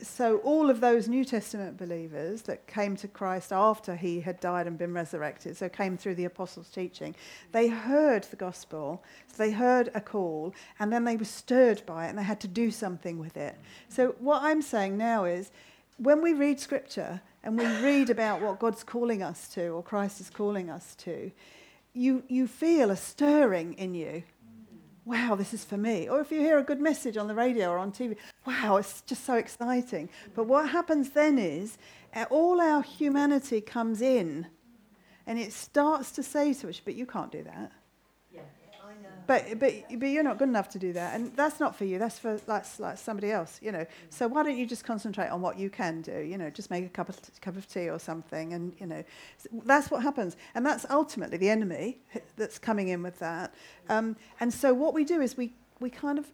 so all of those New Testament believers that came to Christ after he had died and been resurrected, so came through the apostles' teaching, they heard the gospel, so they heard a call, and then they were stirred by it and they had to do something with it. So what I'm saying now is, when we read scripture and we read about what God's calling us to or Christ is calling us to, you, you feel a stirring in you. Wow, this is for me. Or if you hear a good message on the radio or on TV, wow, it's just so exciting. But what happens then is uh, all our humanity comes in and it starts to say to us, but you can't do that. But, but, but you're not good enough to do that. And that's not for you. That's for that's like somebody else, you know. So why don't you just concentrate on what you can do? You know, just make a cup of, cup of tea or something. And, you know, that's what happens. And that's ultimately the enemy that's coming in with that. Um, and so what we do is we, we kind of,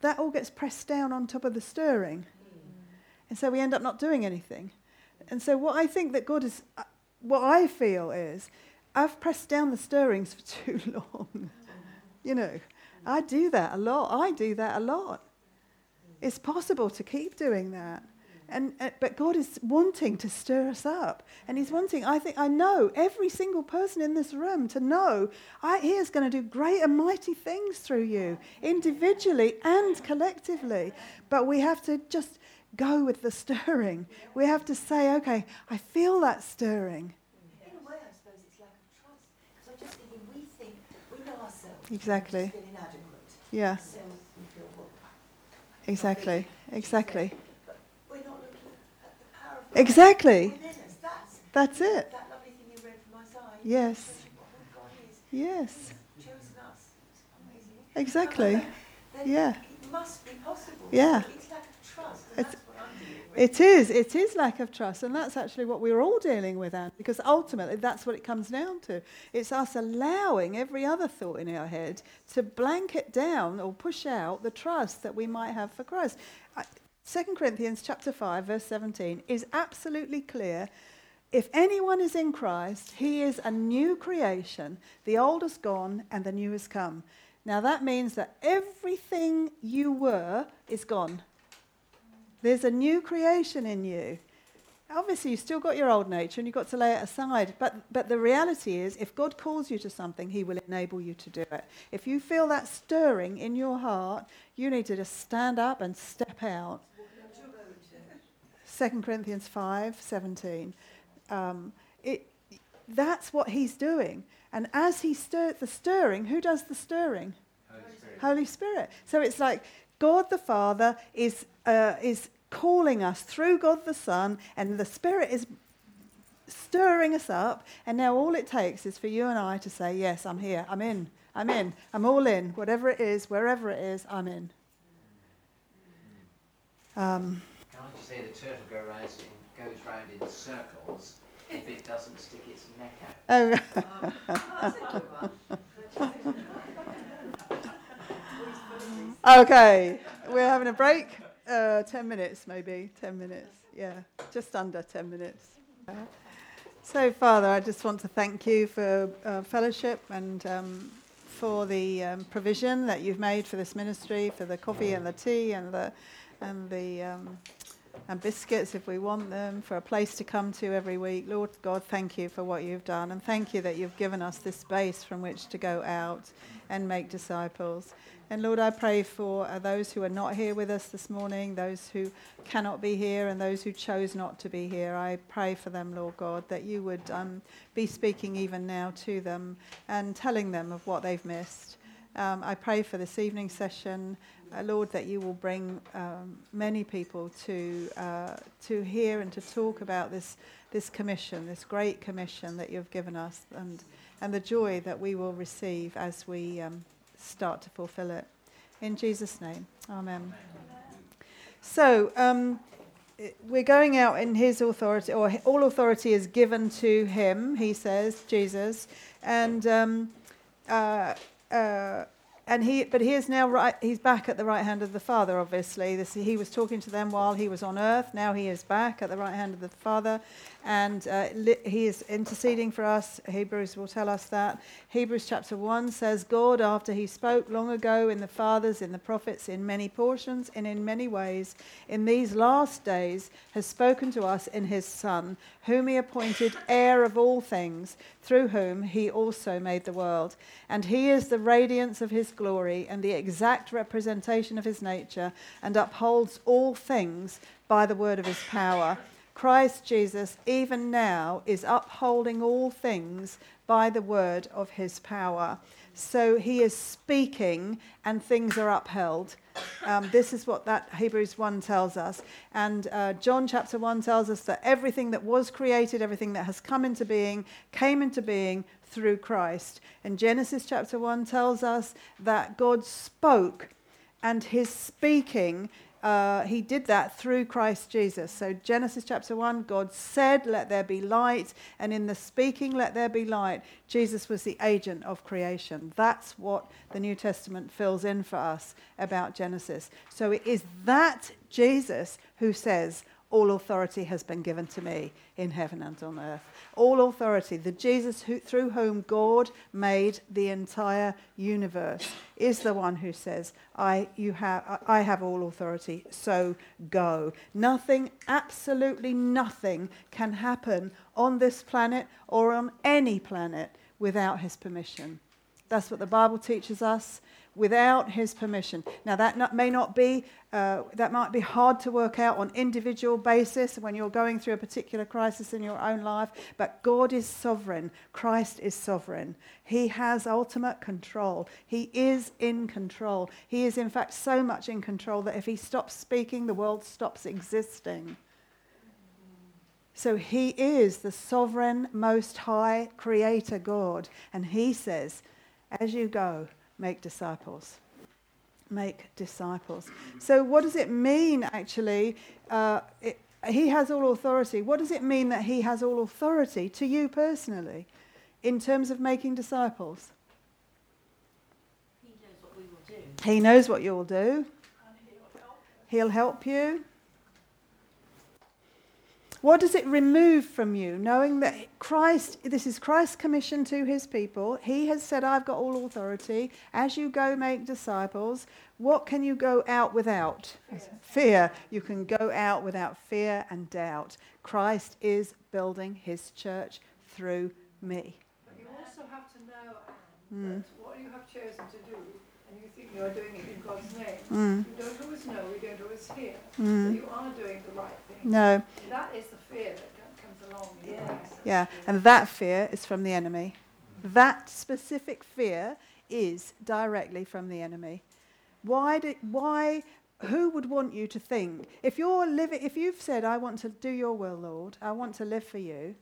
that all gets pressed down on top of the stirring. And so we end up not doing anything. And so what I think that God is, uh, what I feel is, I've pressed down the stirrings for too long. You know, I do that a lot. I do that a lot. It's possible to keep doing that. And, uh, but God is wanting to stir us up. And He's wanting, I think, I know every single person in this room to know I, He is going to do great and mighty things through you, individually and collectively. But we have to just go with the stirring. We have to say, okay, I feel that stirring. In a way, I suppose it's lack of trust. Because I'm just thinking, we think we know ourselves. Exactly. Inadequate. Yeah, So we feel, well, exactly, exactly. but we're not looking at the power of God Exactly. That's That's it. that lovely thing you read from Isaiah. Yes. Yes. Exactly. Yeah. It must be possible. Yeah. It's lack of trust. It's- It is. It is lack of trust, and that's actually what we're all dealing with, Anne. Because ultimately, that's what it comes down to. It's us allowing every other thought in our head to blanket down or push out the trust that we might have for Christ. I- 2 Corinthians chapter five, verse seventeen, is absolutely clear. If anyone is in Christ, he is a new creation. The old has gone and the new has come. Now that means that everything you were is gone. There's a new creation in you. Obviously, you've still got your old nature and you've got to lay it aside. But, but the reality is, if God calls you to something, He will enable you to do it. If you feel that stirring in your heart, you need to just stand up and step out. 2 Corinthians 5 17. Um, it, that's what He's doing. And as He stir the stirring, who does the stirring? Holy Spirit. Holy Spirit. So it's like God the Father is, uh, is calling us through God the Son, and the Spirit is stirring us up. And now all it takes is for you and I to say, Yes, I'm here. I'm in. I'm in. I'm all in. Whatever it is, wherever it is, I'm in. Um, Can I just say the turtle go round in, goes round in circles if it doesn't stick its neck out? oh, okay. We're having a break. Uh, 10 minutes, maybe. 10 minutes. Yeah, just under 10 minutes. So, Father, I just want to thank you for uh, fellowship and um, for the um, provision that you've made for this ministry, for the coffee and the tea and the and the um, and biscuits if we want them, for a place to come to every week. Lord God, thank you for what you've done, and thank you that you've given us this space from which to go out and make disciples. And Lord, I pray for uh, those who are not here with us this morning, those who cannot be here, and those who chose not to be here. I pray for them, Lord God, that you would um, be speaking even now to them and telling them of what they've missed. Um, I pray for this evening session, uh, Lord, that you will bring um, many people to uh, to hear and to talk about this this commission, this great commission that you've given us, and and the joy that we will receive as we um, start to fulfill it. In Jesus' name, Amen. So. Um, we're going out in his authority, or all authority is given to him, he says, Jesus. And um, uh, uh, and he, but he is now right. He's back at the right hand of the Father. Obviously, this, he was talking to them while he was on earth. Now he is back at the right hand of the Father, and uh, li- he is interceding for us. Hebrews will tell us that. Hebrews chapter 1 says, God, after he spoke long ago in the fathers, in the prophets, in many portions, and in many ways, in these last days, has spoken to us in his Son, whom he appointed heir of all things, through whom he also made the world. And he is the radiance of his glory and the exact representation of his nature, and upholds all things by the word of his power. Christ Jesus, even now, is upholding all things by the word of his power. So he is speaking and things are upheld. Um, this is what that Hebrews 1 tells us. And uh, John chapter 1 tells us that everything that was created, everything that has come into being, came into being through Christ. And Genesis chapter 1 tells us that God spoke, and his speaking uh, he did that through Christ Jesus. So, Genesis chapter 1, God said, Let there be light. And in the speaking, Let there be light, Jesus was the agent of creation. That's what the New Testament fills in for us about Genesis. So, it is that Jesus who says, all authority has been given to me in heaven and on earth. All authority, the Jesus who, through whom God made the entire universe, is the one who says, I, you have, I have all authority, so go. Nothing, absolutely nothing, can happen on this planet or on any planet without his permission. That's what the Bible teaches us without his permission. Now, that not, may not be, uh, that might be hard to work out on individual basis when you're going through a particular crisis in your own life, but God is sovereign. Christ is sovereign. He has ultimate control. He is in control. He is, in fact, so much in control that if he stops speaking, the world stops existing. So he is the sovereign, most high creator God. And he says, as you go, make disciples. Make disciples. So, what does it mean actually? Uh, it, he has all authority. What does it mean that he has all authority to you personally in terms of making disciples? He knows what we will do. He knows what you'll do. He'll help you. What does it remove from you, knowing that Christ, this is Christ's commission to his people? He has said, I've got all authority. As you go make disciples, what can you go out without? Fear. fear. You can go out without fear and doubt. Christ is building his church through me. But you also have to know, Anne, mm. that what you have chosen to do and you think you're doing it in God's name, mm. you don't always know, you don't always hear mm. that you are doing the right thing. No. That is the fear that comes along. Yes. Yeah, and that fear is from the enemy. That specific fear is directly from the enemy. Why, do, why who would want you to think if you're living if you've said i want to do your will lord i want to live for you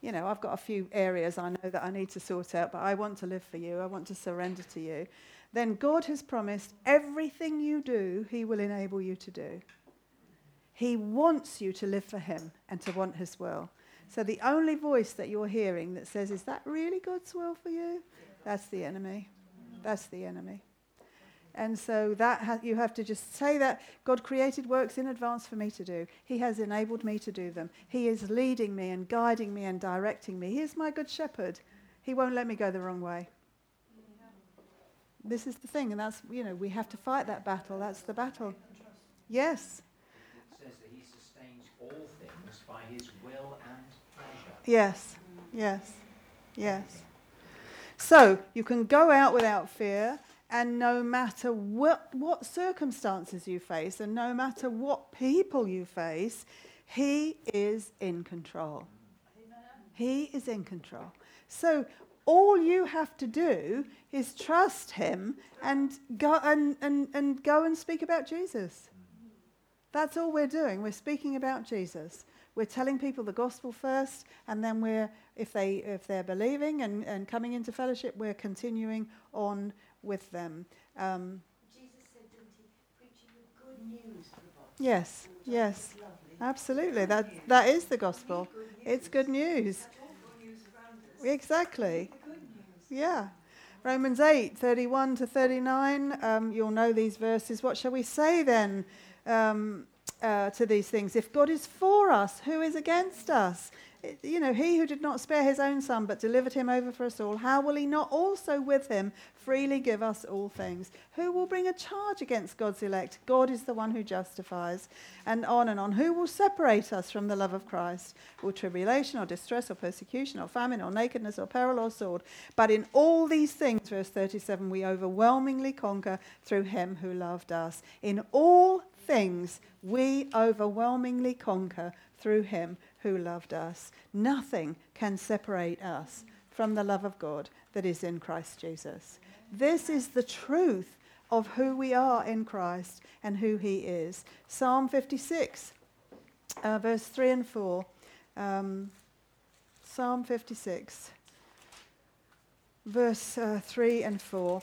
you know i've got a few areas i know that i need to sort out but i want to live for you i want to surrender to you then God has promised everything you do, He will enable you to do. He wants you to live for Him and to want His will. So the only voice that you're hearing that says, Is that really God's will for you? That's the enemy. That's the enemy. And so that ha- you have to just say that God created works in advance for me to do. He has enabled me to do them. He is leading me and guiding me and directing me. He is my good shepherd. He won't let me go the wrong way. This is the thing, and that's, you know, we have to fight that battle. That's the battle. Yes. It says that he sustains all things by his will and pleasure. Yes, yes, yes. So you can go out without fear, and no matter what, what circumstances you face, and no matter what people you face, he is in control. He is in control. So all you have to do is trust him and go and, and, and go and speak about Jesus. That's all we're doing. We're speaking about Jesus. We're telling people the gospel first, and then we're, if, they, if they're believing and, and coming into fellowship, we're continuing on with them. Um, Jesus said, didn't he, preaching the good news Yes, yes, absolutely. That, that is the gospel. It's good news. Exactly. Yeah. Romans 8, 31 to 39. Um, you'll know these verses. What shall we say then? Um, uh, to these things. If God is for us, who is against us? You know, he who did not spare his own son but delivered him over for us all, how will he not also with him freely give us all things? Who will bring a charge against God's elect? God is the one who justifies. And on and on. Who will separate us from the love of Christ? Will tribulation or distress or persecution or famine or nakedness or peril or sword? But in all these things, verse 37, we overwhelmingly conquer through him who loved us. In all things, we overwhelmingly conquer through him who loved us. Nothing can separate us from the love of God that is in Christ Jesus. This is the truth of who we are in Christ and who he is. Psalm 56, uh, verse 3 and 4. Um, Psalm 56, verse uh, 3 and 4.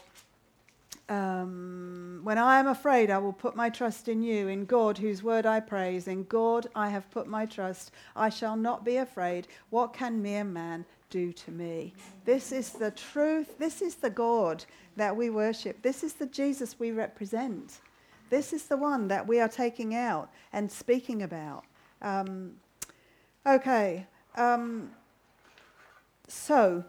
Um, when I am afraid, I will put my trust in you, in God, whose word I praise. In God I have put my trust. I shall not be afraid. What can mere man do to me? This is the truth. This is the God that we worship. This is the Jesus we represent. This is the one that we are taking out and speaking about. Um, okay. Um, so,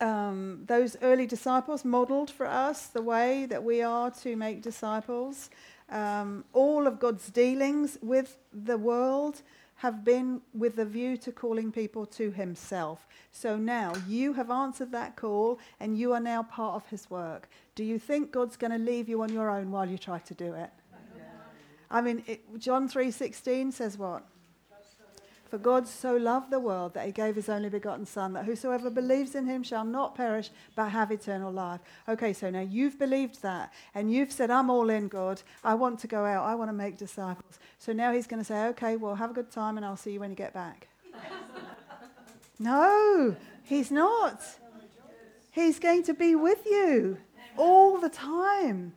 um, those early disciples modeled for us the way that we are to make disciples. Um, all of God's dealings with the world have been with a view to calling people to Himself. So now you have answered that call and you are now part of His work. Do you think God's going to leave you on your own while you try to do it? I mean, it, John 3:16 says what? For God so loved the world that he gave his only begotten Son, that whosoever believes in him shall not perish but have eternal life. Okay, so now you've believed that, and you've said, I'm all in, God. I want to go out. I want to make disciples. So now he's going to say, Okay, well, have a good time, and I'll see you when you get back. no, he's not. He's going to be with you all the time.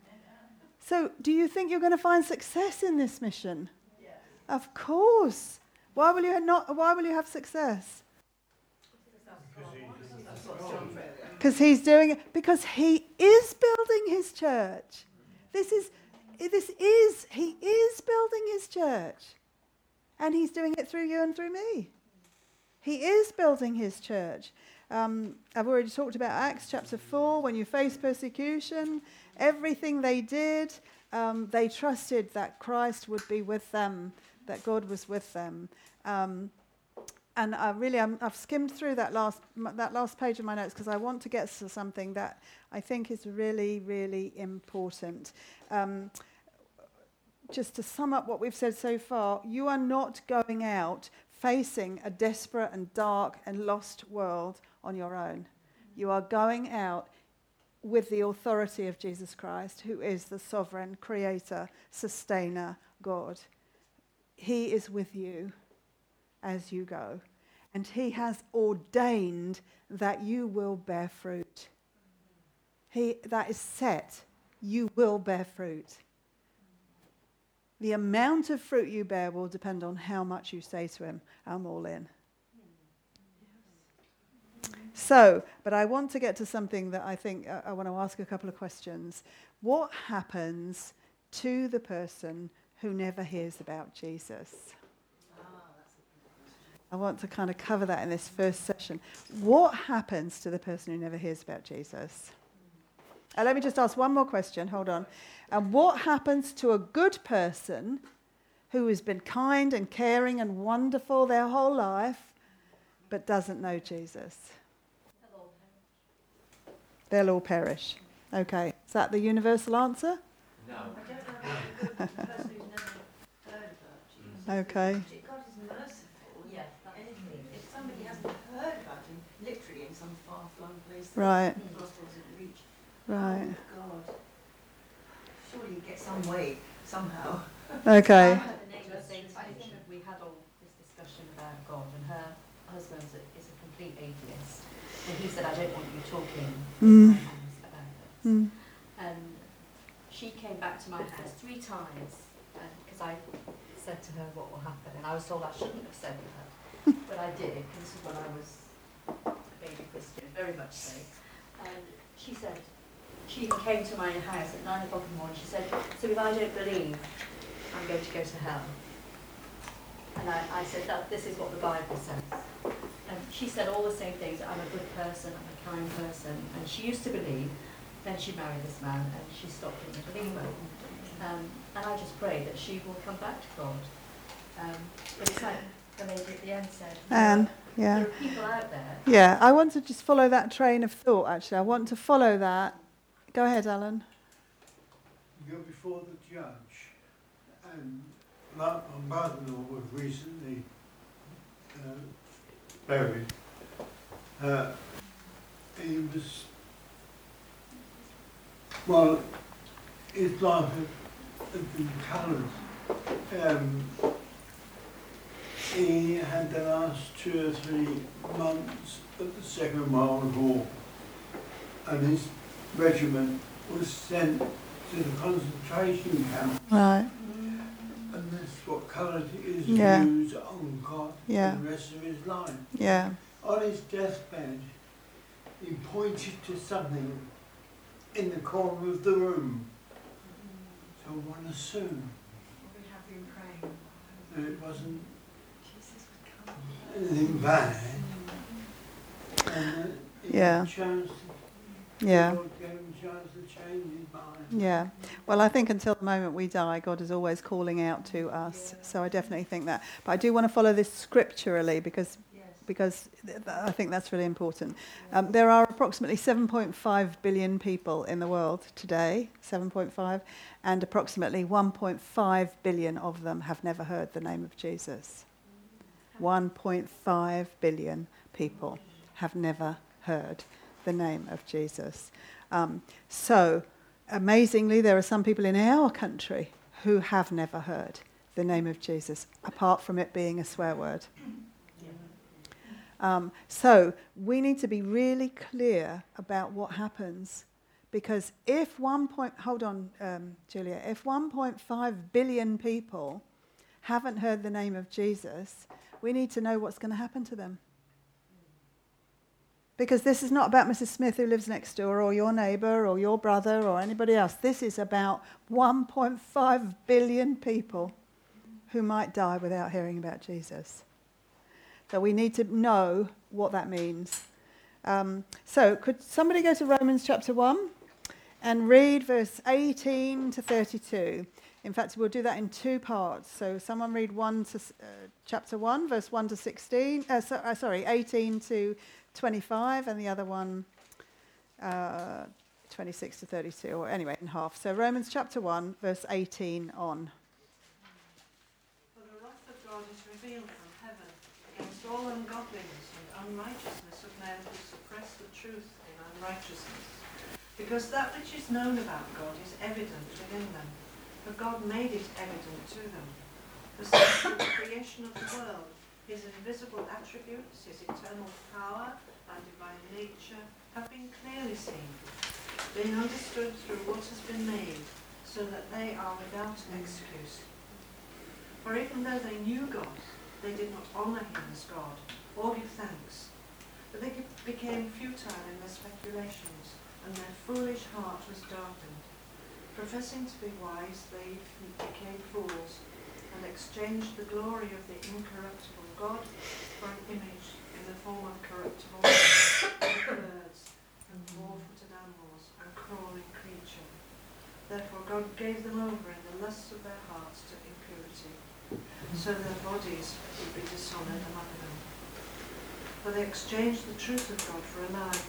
So, do you think you're going to find success in this mission? Of course. Why will you not? Why will you have success? Because he's doing it. Because he is building his church. This is. This is. He is building his church, and he's doing it through you and through me. He is building his church. Um, I've already talked about Acts chapter 4. When you face persecution, everything they did, um, they trusted that Christ would be with them, that God was with them. Um, and I really, i have skimmed through that last, that last page of my notes because I want to get to something that I think is really, really important. Um, just to sum up what we've said so far, you are not going out facing a desperate and dark and lost world on your own. You are going out with the authority of Jesus Christ, who is the sovereign creator, sustainer, God. He is with you as you go. And He has ordained that you will bear fruit. He, that is set. You will bear fruit. The amount of fruit you bear will depend on how much you say to Him, I'm all in. So, but I want to get to something that I think uh, I want to ask a couple of questions. What happens to the person who never hears about Jesus? I want to kind of cover that in this first session. What happens to the person who never hears about Jesus? Uh, let me just ask one more question. Hold on. And what happens to a good person who has been kind and caring and wonderful their whole life but doesn't know Jesus? They'll all perish. Okay. Is that the universal answer? No. Okay. God is merciful. Yeah. Anything. If somebody hasn't heard about him, literally in some far-flung place, Right. the gospel doesn't reach. Right. Oh, God. Surely you get some way, somehow. Okay. The neighbour saying I to think me, we had all this discussion about God, and her husband is a, is a complete atheist. And he said, I don't want you talking Mm. in my house about this. Mm. And she came back to my house three times because I said to her what will happen, and I was told I shouldn't have said that, but I did. and This is when I was a baby Christian, very much so. And she said, she came to my house at nine o'clock in the morning. She said, "So if I don't believe, I'm going to go to hell. And I, I said, that this is what the Bible says. And she said all the same things. I'm a good person, I'm a kind person. And she used to believe. Then she married this man and she stopped being a believer. Um, and I just pray that she will come back to God. Um, but it's like the lady at the end said. Anne, yeah. There are people out there. Yeah, I want to just follow that train of thought, actually. I want to follow that. Go ahead, Alan. You go before the judge, and my, my mother-in-law was recently uh, buried. Uh, he was, well, his life had, had been coloured. Um, he had the last two or three months of the Second World War, and his regiment was sent to the concentration camp, Right. and that's what coloured his Yeah. views on God Yeah. the rest of his life. Yeah. On his deathbed, he pointed to something in the corner of the room. So one assumed We have been praying. that it wasn't Jesus would come. anything bad, and Yeah. chose Yeah. God gave him a chance to change his mind. Yeah. Well, I think until the moment we die, God is always calling out to us. So I definitely think that. But I do want to follow this scripturally because Yes. Because I think that's really important. Um, there are approximately 7.5 billion people in the world today, 7.5, and approximately 1.5 billion of them have never heard the name of Jesus. 1.5 billion people have never heard the name of Jesus. Um, so, amazingly, there are some people in our country who have never heard the name of Jesus, apart from it being a swear word. Um, so we need to be really clear about what happens, because if one point, hold on, um, Julia, if 1.5 billion people haven't heard the name of Jesus, we need to know what's going to happen to them. Because this is not about Mrs. Smith who lives next door, or your neighbour, or your brother, or anybody else. This is about 1.5 billion people who might die without hearing about Jesus. So we need to know what that means. Um, so, could somebody go to Romans chapter 1 and read verse 18 to 32? In fact, we'll do that in two parts. So, someone read one to uh, chapter 1, verse 1 to 16, uh, so, uh, sorry, 18 to 25, and the other one uh, 26 to 32, or anyway, in half. So, Romans chapter 1, verse 18 on. For the wrath of God is revealed all ungodliness and unrighteousness of men who suppress the truth in unrighteousness. Because that which is known about God is evident within them, for God made it evident to them. Since the creation of the world, his invisible attributes, his eternal power and divine nature have been clearly seen, being understood through what has been made, so that they are without excuse. For even though they knew God, they did not honour him as God or give thanks. But they became futile in their speculations, and their foolish heart was darkened. Professing to be wise, they became fools, and exchanged the glory of the incorruptible God for an image in the form of corruptible birds, and four-footed animals, and crawling creature. Therefore God gave them over in the lusts of their hearts to so their bodies would be dishonoured among them. For they exchanged the truth of God for a lie,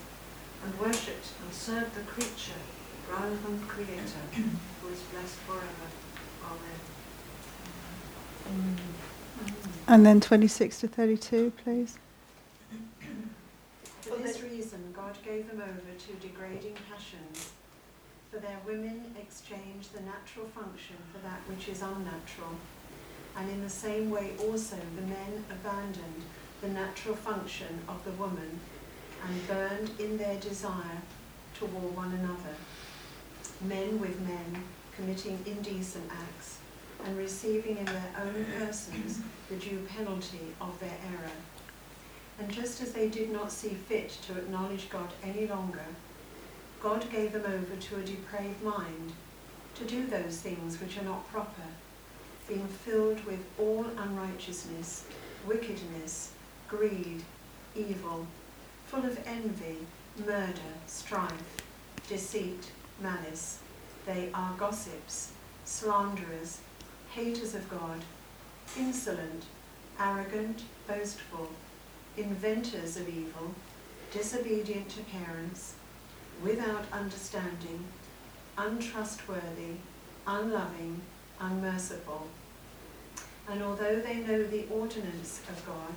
and worshipped and served the creature rather than the Creator, who is blessed forever. Amen. And then 26 to 32, please. For this reason, God gave them over to degrading passions. For their women exchanged the natural function for that which is unnatural. And in the same way also the men abandoned the natural function of the woman and burned in their desire toward one another. Men with men committing indecent acts and receiving in their own persons the due penalty of their error. And just as they did not see fit to acknowledge God any longer, God gave them over to a depraved mind to do those things which are not proper, being filled with all unrighteousness, wickedness, greed, evil, full of envy, murder, strife, deceit, malice. They are gossips, slanderers, haters of God, insolent, arrogant, boastful, inventors of evil, disobedient to parents, without understanding, untrustworthy, unloving, unmerciful. And although they know the ordinance of God,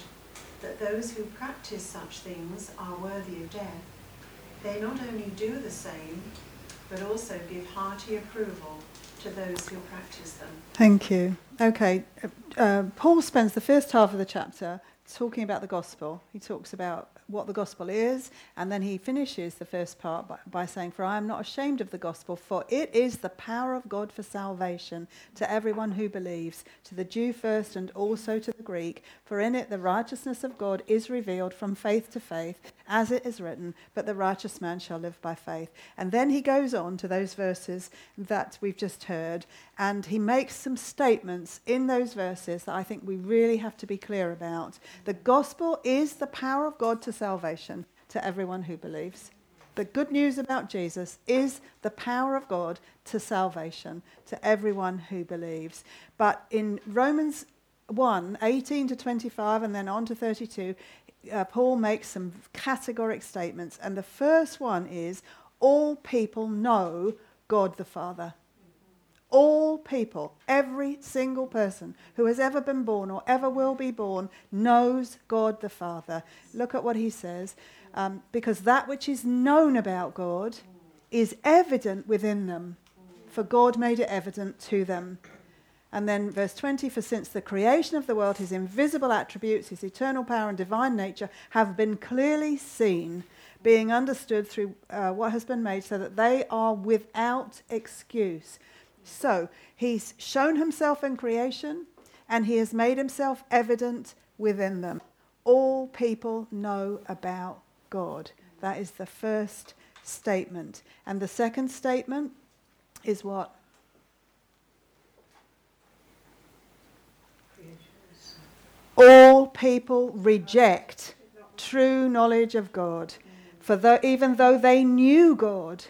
that those who practice such things are worthy of death, they not only do the same, but also give hearty approval to those who practice them. Thank you. Okay, uh, Paul spends the first half of the chapter talking about the gospel. He talks about what the gospel is, and then he finishes the first part by, by, saying, For I am not ashamed of the gospel, for it is the power of God for salvation to everyone who believes, to the Jew first and also to the Greek. For in it the righteousness of God is revealed from faith to faith, as it is written, But the righteous man shall live by faith. And then he goes on to those verses that we've just heard, and he makes some statements in those verses that I think we really have to be clear about. The gospel is the power of God to salvation to everyone who believes. The good news about Jesus is the power of God to salvation to everyone who believes. But in Romans 1 18 to 25 and then on to 32, uh, Paul makes some categoric statements. And the first one is all people know God the Father all people, every single person who has ever been born or ever will be born, knows God the Father. Look at what he says. Um, because that which is known about God is evident within them, for God made it evident to them. And then verse 20 For since the creation of the world, his invisible attributes, his eternal power and divine nature have been clearly seen, being understood through uh, what has been made, so that they are without excuse. So he's shown himself in creation and he has made himself evident within them. All people know about God. That is the first statement. And the second statement is what? All people reject true knowledge of God. For though, even though they knew God,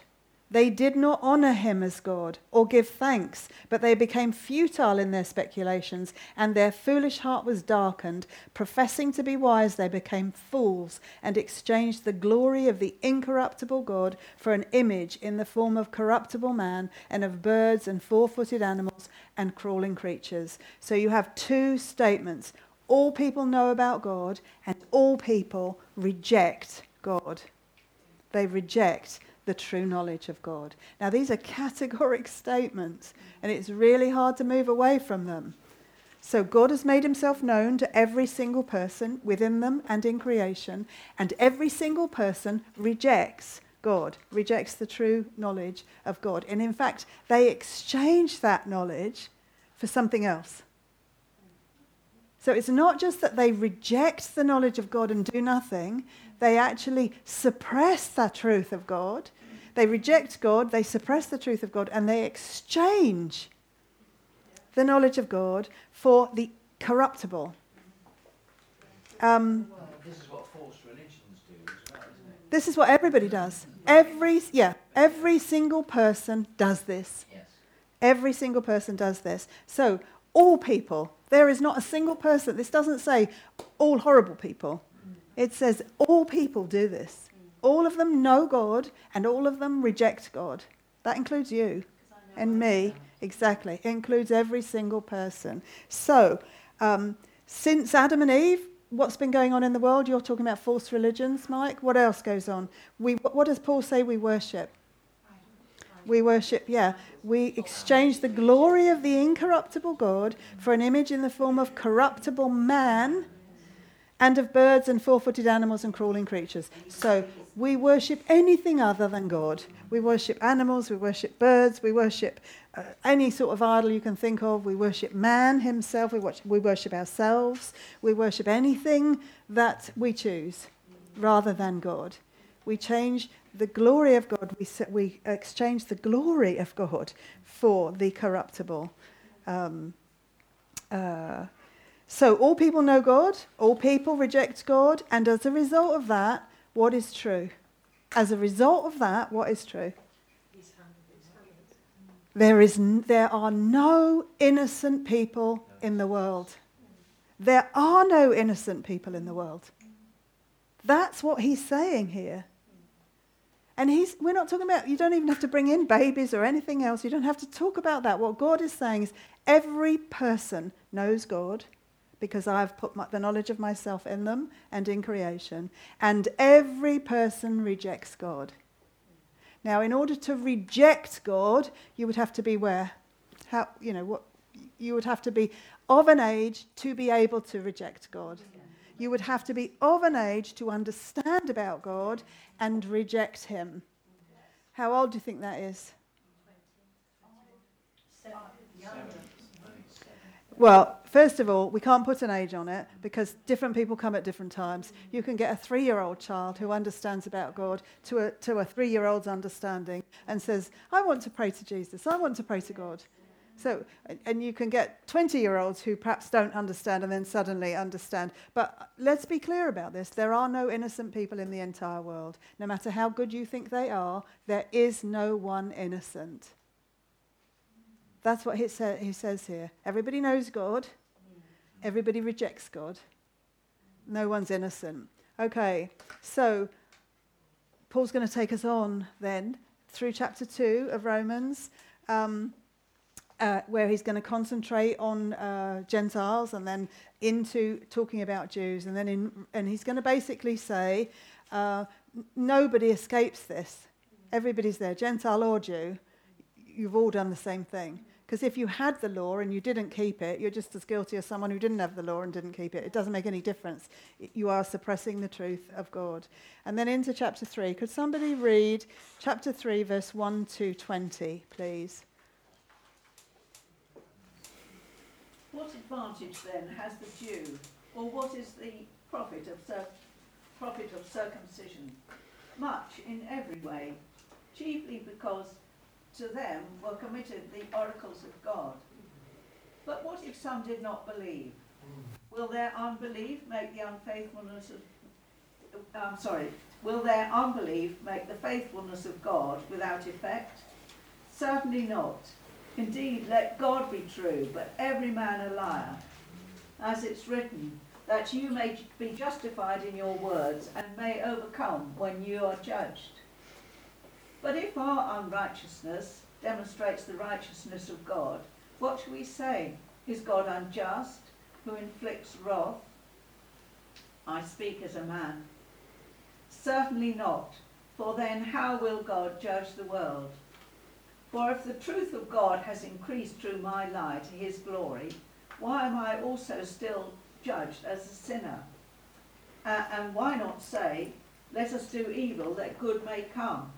they did not honor him as God or give thanks, but they became futile in their speculations, and their foolish heart was darkened. Professing to be wise, they became fools and exchanged the glory of the incorruptible God for an image in the form of corruptible man and of birds and four footed animals and crawling creatures. So you have two statements all people know about God, and all people reject God. They reject the true knowledge of God. Now, these are categoric statements, and it's really hard to move away from them. So, God has made himself known to every single person within them and in creation, and every single person rejects God, rejects the true knowledge of God. And in fact, they exchange that knowledge for something else. So it's not just that they reject the knowledge of God and do nothing, they actually suppress the truth of God. They reject God, they suppress the truth of God, and they exchange the knowledge of God for the corruptible. Um, this is what false religions do well. This is what everybody does. Every, yeah, every single person does this. Yes. Every single person does this. So, all people, there is not a single person, this doesn't say all horrible people. It says all people do this. All of them know God and all of them reject God. That includes you and me. Exactly. It includes every single person. So, um, since Adam and Eve, what's been going on in the world? You're talking about false religions, Mike. What else goes on? We, what does Paul say we worship? We worship, yeah. We exchange the glory of the incorruptible God for an image in the form of corruptible man and of birds and four footed animals and crawling creatures. So we worship anything other than God. We worship animals, we worship birds, we worship uh, any sort of idol you can think of. We worship man himself, we, watch, we worship ourselves, we worship anything that we choose rather than God. We change the glory of God, we, we exchange the glory of God for the corruptible. Um, Uh, so all people know God, all people reject God, and as a result of that, what is true? As a result of that, what is true? There, is there are no innocent people in the world. There are no innocent people in the world. That's what he's saying here. And he's, we're not talking about, you don't even have to bring in babies or anything else. You don't have to talk about that. What God is saying is every person knows God because I've put my, the knowledge of myself in them and in creation. And every person rejects God. Now, in order to reject God, you would have to be where? How, you know, what, you would have to be of an age to be able to reject God. You would have to be of an age to understand about God and reject Him. How old do you think that is? Well, first of all, we can't put an age on it because different people come at different times. You can get a three year old child who understands about God to a, to a three year old's understanding and says, I want to pray to Jesus, I want to pray to God. So, and you can get 20 year olds who perhaps don't understand and then suddenly understand. But let's be clear about this there are no innocent people in the entire world. No matter how good you think they are, there is no one innocent. That's what he, sa- he says here. Everybody knows God, everybody rejects God. No one's innocent. Okay, so Paul's going to take us on then through chapter 2 of Romans. Um, uh, where he's going to concentrate on uh, Gentiles and then into talking about Jews. And then in, and he's going to basically say, uh, nobody escapes this. Everybody's there, Gentile or Jew. You've all done the same thing. Because if you had the law and you didn't keep it, you're just as guilty as someone who didn't have the law and didn't keep it. It doesn't make any difference. You are suppressing the truth of God. And then into chapter 3. Could somebody read chapter 3, verse 1 to 20, please? What advantage then has the Jew, or what is the profit of, cir- profit of circumcision? Much in every way, chiefly because to them were committed the oracles of God. But what if some did not believe? Will their unbelief make the unfaithfulness of I'm sorry, will their unbelief make the faithfulness of God without effect? Certainly not. Indeed, let God be true, but every man a liar. As it's written, that you may be justified in your words and may overcome when you are judged. But if our unrighteousness demonstrates the righteousness of God, what shall we say? Is God unjust, who inflicts wrath? I speak as a man. Certainly not, for then how will God judge the world? For if the truth of God has increased through my lie to his glory, why am I also still judged as a sinner? Uh, and why not say, let us do evil that good may come,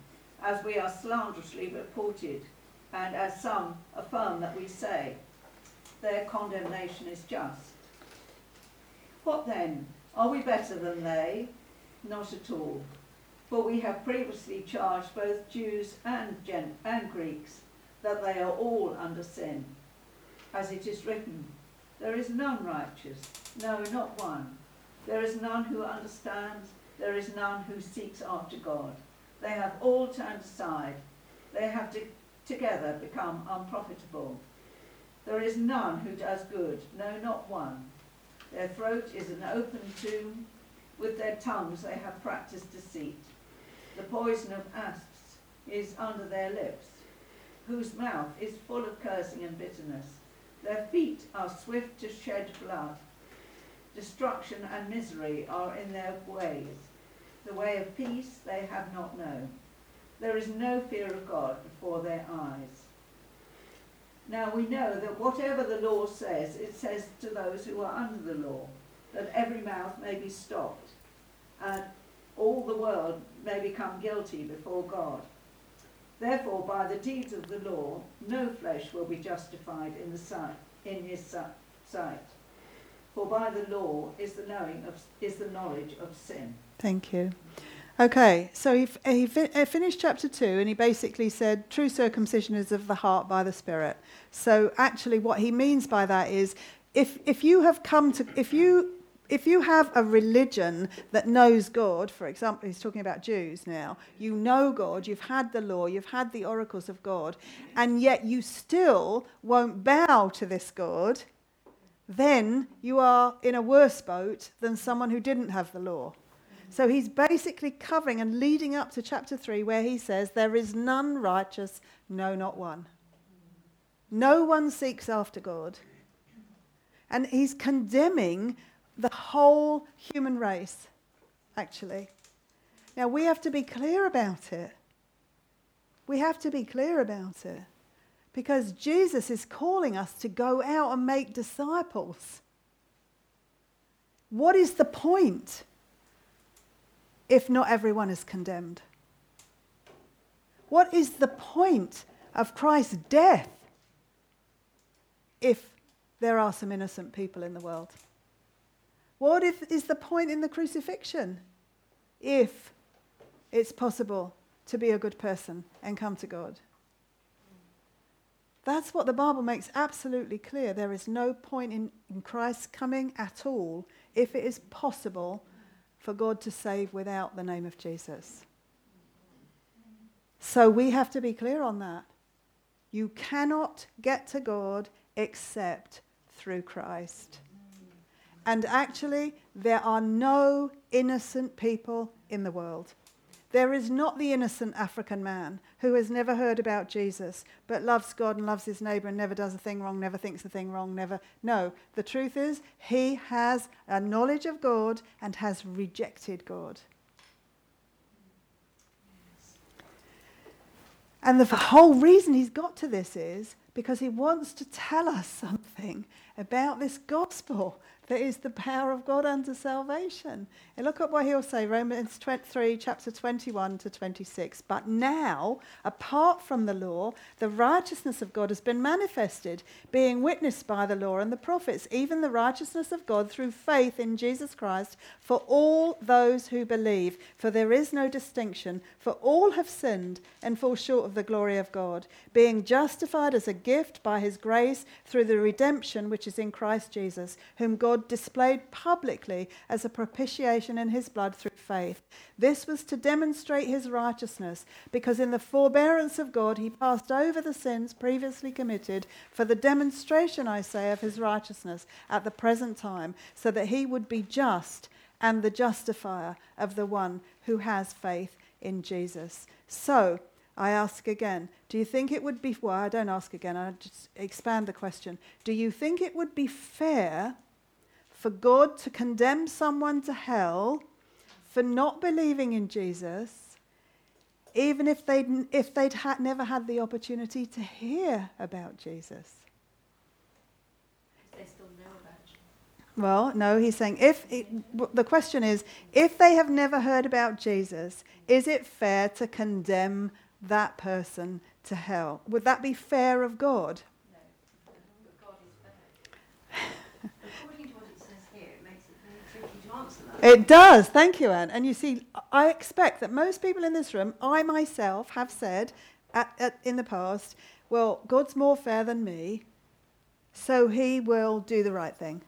as we are slanderously reported, and as some affirm that we say, their condemnation is just. What then? Are we better than they? Not at all. For we have previously charged both Jews and, Gen- and Greeks that they are all under sin. As it is written, there is none righteous, no, not one. There is none who understands, there is none who seeks after God. They have all turned aside, they have to- together become unprofitable. There is none who does good, no, not one. Their throat is an open tomb, with their tongues they have practiced deceit. The poison of asps is under their lips, whose mouth is full of cursing and bitterness. Their feet are swift to shed blood. Destruction and misery are in their ways. The way of peace they have not known. There is no fear of God before their eyes. Now we know that whatever the law says, it says to those who are under the law, that every mouth may be stopped, and all the world may become guilty before God. Therefore, by the deeds of the law, no flesh will be justified in the sight, in his sight. For by the law is the knowing of is the knowledge of sin. Thank you. Okay, so he, he uh, finished chapter 2 and he basically said true circumcision is of the heart by the Spirit. So actually, what he means by that is if, if you have come to, if you, if you have a religion that knows God, for example, he's talking about Jews now, you know God, you've had the law, you've had the oracles of God, and yet you still won't bow to this God, then you are in a worse boat than someone who didn't have the law. So he's basically covering and leading up to chapter 3, where he says, There is none righteous, no, not one. No one seeks after God. And he's condemning the whole human race, actually. Now, we have to be clear about it. We have to be clear about it. Because Jesus is calling us to go out and make disciples. What is the point if not everyone is condemned? What is the point of Christ's death if there are some innocent people in the world? What if, is the point in the crucifixion if it's possible to be a good person and come to God? That's what the Bible makes absolutely clear. There is no point in, in Christ's coming at all if it is possible for God to save without the name of Jesus. So we have to be clear on that. You cannot get to God except through Christ. And actually, there are no innocent people in the world. There is not the innocent African man who has never heard about Jesus, but loves God and loves his neighbor and never does a thing wrong, never thinks a thing wrong, never. No, the truth is, he has a knowledge of God and has rejected God. And the whole reason he's got to this is because he wants to tell us something about this gospel that is the power of God unto salvation. And look at what he'll say, Romans 3, chapter 21 to 26. But now, apart from the law, the righteousness of God has been manifested, being witnessed by the law and the prophets, even the righteousness of God through faith in Jesus Christ for all those who believe. For there is no distinction, for all have sinned and fall short of the glory of God, being justified as a gift by his grace through the redemption which is in Christ Jesus, whom God Displayed publicly as a propitiation in his blood through faith. This was to demonstrate his righteousness, because in the forbearance of God he passed over the sins previously committed for the demonstration, I say, of his righteousness at the present time, so that he would be just and the justifier of the one who has faith in Jesus. So, I ask again, do you think it would be, well, I don't ask again, I just expand the question. Do you think it would be fair for God to condemn someone to hell for not believing in Jesus, even if they'd, if they'd ha- never had the opportunity to hear about Jesus. They still know about Jesus. Well, no, he's saying if it, the question is if they have never heard about Jesus, is it fair to condemn that person to hell? Would that be fair of God? No. But God is fair. According to what it says here, it makes it very tricky to answer that. It does. Thank you, Anne. And you see, I expect that most people in this room, I myself, have said at, at, in the past, well, God's more fair than me, so he will do the right thing.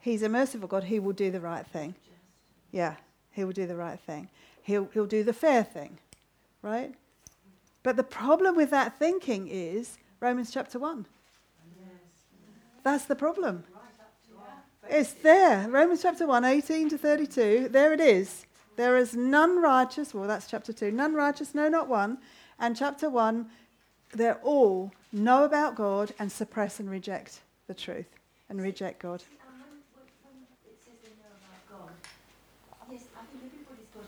He's a merciful God. He will do the right thing. Yeah, he will do the right thing. He'll, he'll do the fair thing, right? But the problem with that thinking is Romans chapter 1. That's the problem. It's there. Romans chapter 1, 18 to 32. There it is. There is none righteous. Well, that's chapter 2. None righteous, no, not one. And chapter 1, they're all know about God and suppress and reject the truth and reject God. Yes, I think everybody's got a,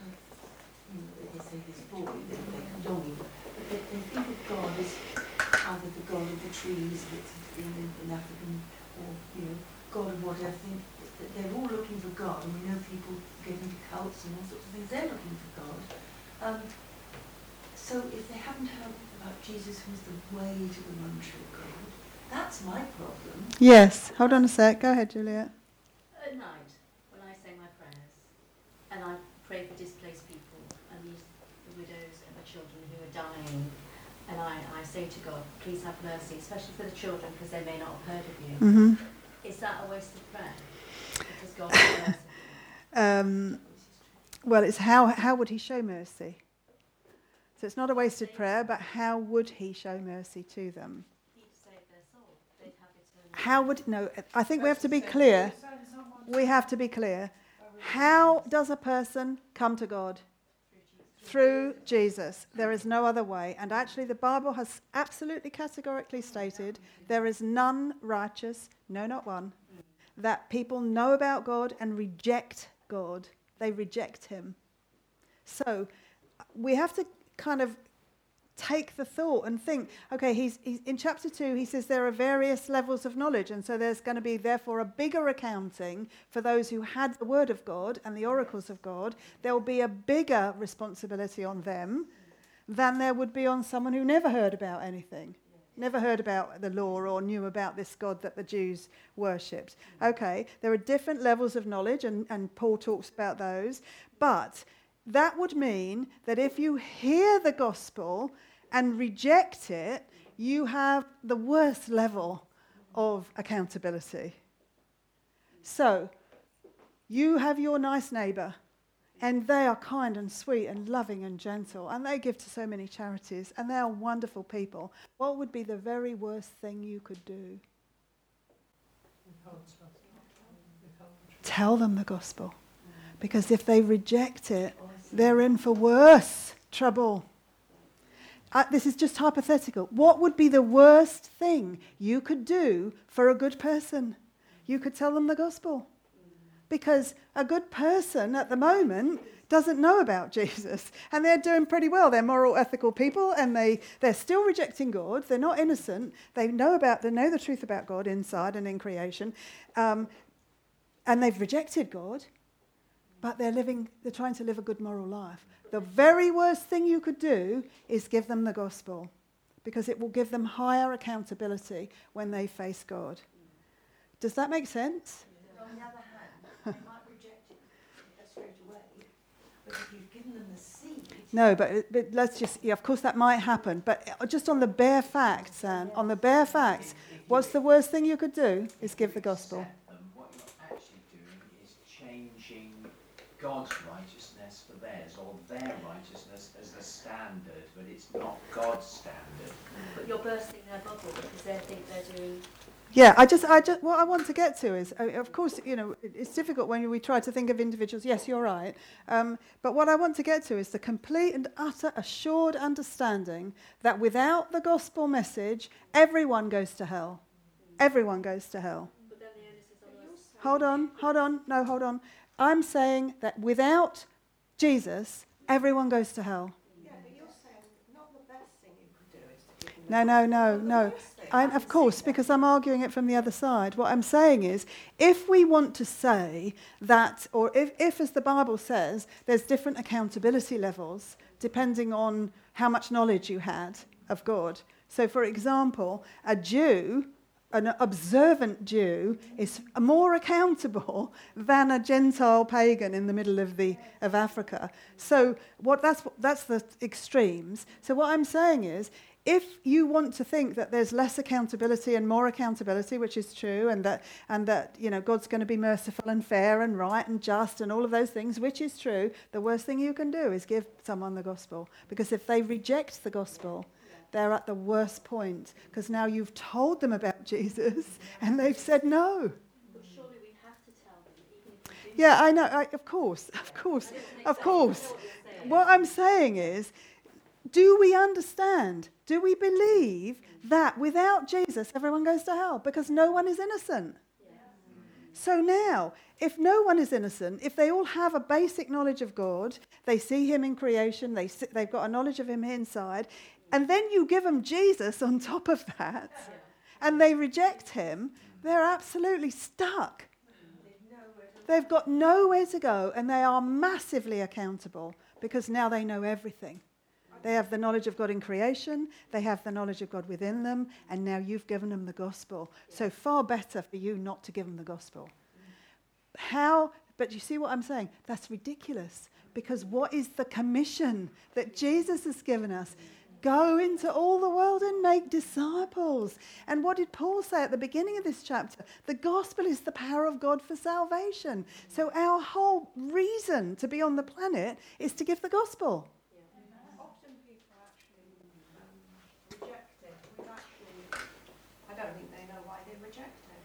they say this boy, they think of God as either the God of the trees that's in, in African, or, you know, God of whatever. Think that they're all looking for God, and we know people get into cults and all sorts of things, they're looking for God. Um, so if they haven't heard about Jesus who's the way to the one true God, that's my problem. Yes. Hold on a sec. Go ahead, Juliet. At night, when I say my prayers, and I pray for displaced people and these the widows and the children who are dying, and I, I say to God, please have mercy, especially for the children because they may not have heard of you. hmm Is that a waste of prayer? Because God is merciful. Um, well, it's how, how would he show mercy? So it's not a wasted prayer, but how would he show mercy to them? He'd save their soul. They'd have eternal How would, no, I think we have to be clear. We have to be clear. How does a person come to God? Through Jesus. There is no other way. And actually, the Bible has absolutely categorically stated there is none righteous, no, not one, that people know about God and reject God. They reject Him. So we have to kind of take the thought and think okay he's, he's in chapter 2 he says there are various levels of knowledge and so there's going to be therefore a bigger accounting for those who had the word of god and the oracles of god. There will be a bigger responsibility on them than there would be on someone who never heard about anything never heard about the law or knew about this god that the jews worshipped. Okay there are different levels of knowledge and, and paul talks about those but that would mean that if you hear the gospel and reject it, you have the worst level of accountability. So, you have your nice neighbour, and they are kind and sweet and loving and gentle, and they give to so many charities, and they are wonderful people. What would be the very worst thing you could do? Tell them the gospel. Because if they reject it, they're in for worse trouble. Uh, this is just hypothetical. What would be the worst thing you could do for a good person? You could tell them the gospel. Because a good person at the moment doesn't know about Jesus and they're doing pretty well. They're moral, ethical people and they, they're still rejecting God. They're not innocent. They know, about, they know the truth about God inside and in creation. Um, and they've rejected God, but they're, living, they're trying to live a good moral life. The very worst thing you could do is give them the gospel because it will give them higher accountability when they face God. Does that make sense? On the other hand, they might reject it uh, straight away, but if you've given them the seed, No, but, but let's just, yeah, of course that might happen. But uh, just on the bare facts, Anne, on the bare facts, what's the worst thing you could do is give the gospel. Accept them. What you're actually doing is changing God's righteousness for theirs, or their righteousness as the standard, but it's not God's standard. But you're bursting their bubble because they think they're doing. Yeah, I just, I just, what I want to get to is, uh, of course, you know, it's difficult when we try to think of individuals. Yes, you're right. Um, but what I want to get to is the complete and utter assured understanding that without the gospel message, everyone goes to hell. Everyone goes to hell. But then the onus is on. Hold on, hold on, no, hold on. I'm saying that without Jesus, everyone goes to hell. Yeah, but you're saying not the best thing you could do is to give them No, no, no, no. I, of course, because I'm arguing it from the other side. What I'm saying is, if we want to say that, or if, if, as the Bible says, there's different accountability levels depending on how much knowledge you had of God. So, for example, a Jew, an observant Jew, is more accountable than a Gentile pagan in the middle of, the, of Africa. So, what, that's, that's the extremes. So, what I'm saying is, if you want to think that there's less accountability and more accountability, which is true, and that, and that you know, God's going to be merciful and fair and right and just and all of those things, which is true, the worst thing you can do is give someone the gospel. Because if they reject the gospel, they're at the worst point. Because now you've told them about Jesus and they've said no. But surely we have to tell them, even if we do. Yeah, I know. I, of course, of course, of course. What I'm saying is, do we understand? Do we believe that without Jesus, everyone goes to hell? Because no one is innocent. So now, if no one is innocent, if they all have a basic knowledge of God, they see Him in creation, they they've got a knowledge of Him inside, and then you give them Jesus on top of that, and they reject Him, they're absolutely stuck. They've got nowhere to go, and they are massively accountable because now they know everything. They have the knowledge of God in creation, they have the knowledge of God within them, and now you've given them the gospel. So, far better for you not to give them the gospel. How, but you see what I'm saying? That's ridiculous because what is the commission that Jesus has given us? Go into all the world and make disciples. And what did Paul say at the beginning of this chapter? The gospel is the power of God for salvation. So our whole reason to be on the planet is to give the gospel. Often people actually. We've actually, I don't think they know why they reject it.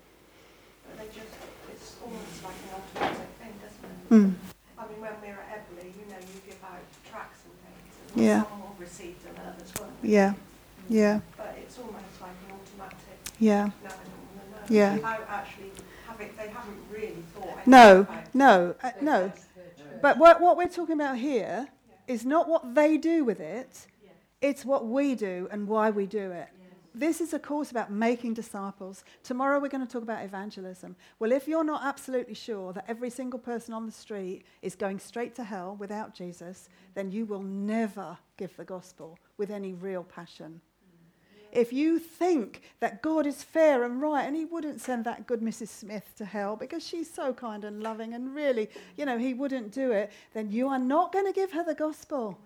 But they just, it's almost like an automatic thing, doesn't it? Mm. I mean, when we're at Eberley, you know, you give out tracts and things. And Yeah. Some will receive them and others won't. Yeah, yeah, But it's almost like an automatic, yeah. no, want to know. Yeah. Without actually having, they haven't really thought anything No, about it. no, uh, no. But what, what we're talking about here is not what they do with it, it's what we do and why we do it. This is a course about making disciples. Tomorrow we're going to talk about evangelism. Well, if you're not absolutely sure that every single person on the street is going straight to hell without Jesus, then you will never give the gospel with any real passion. If you think that God is fair and right and he wouldn't send that good Mrs. Smith to hell because she's so kind and loving and really, you know, he wouldn't do it, then you are not going to give her the gospel.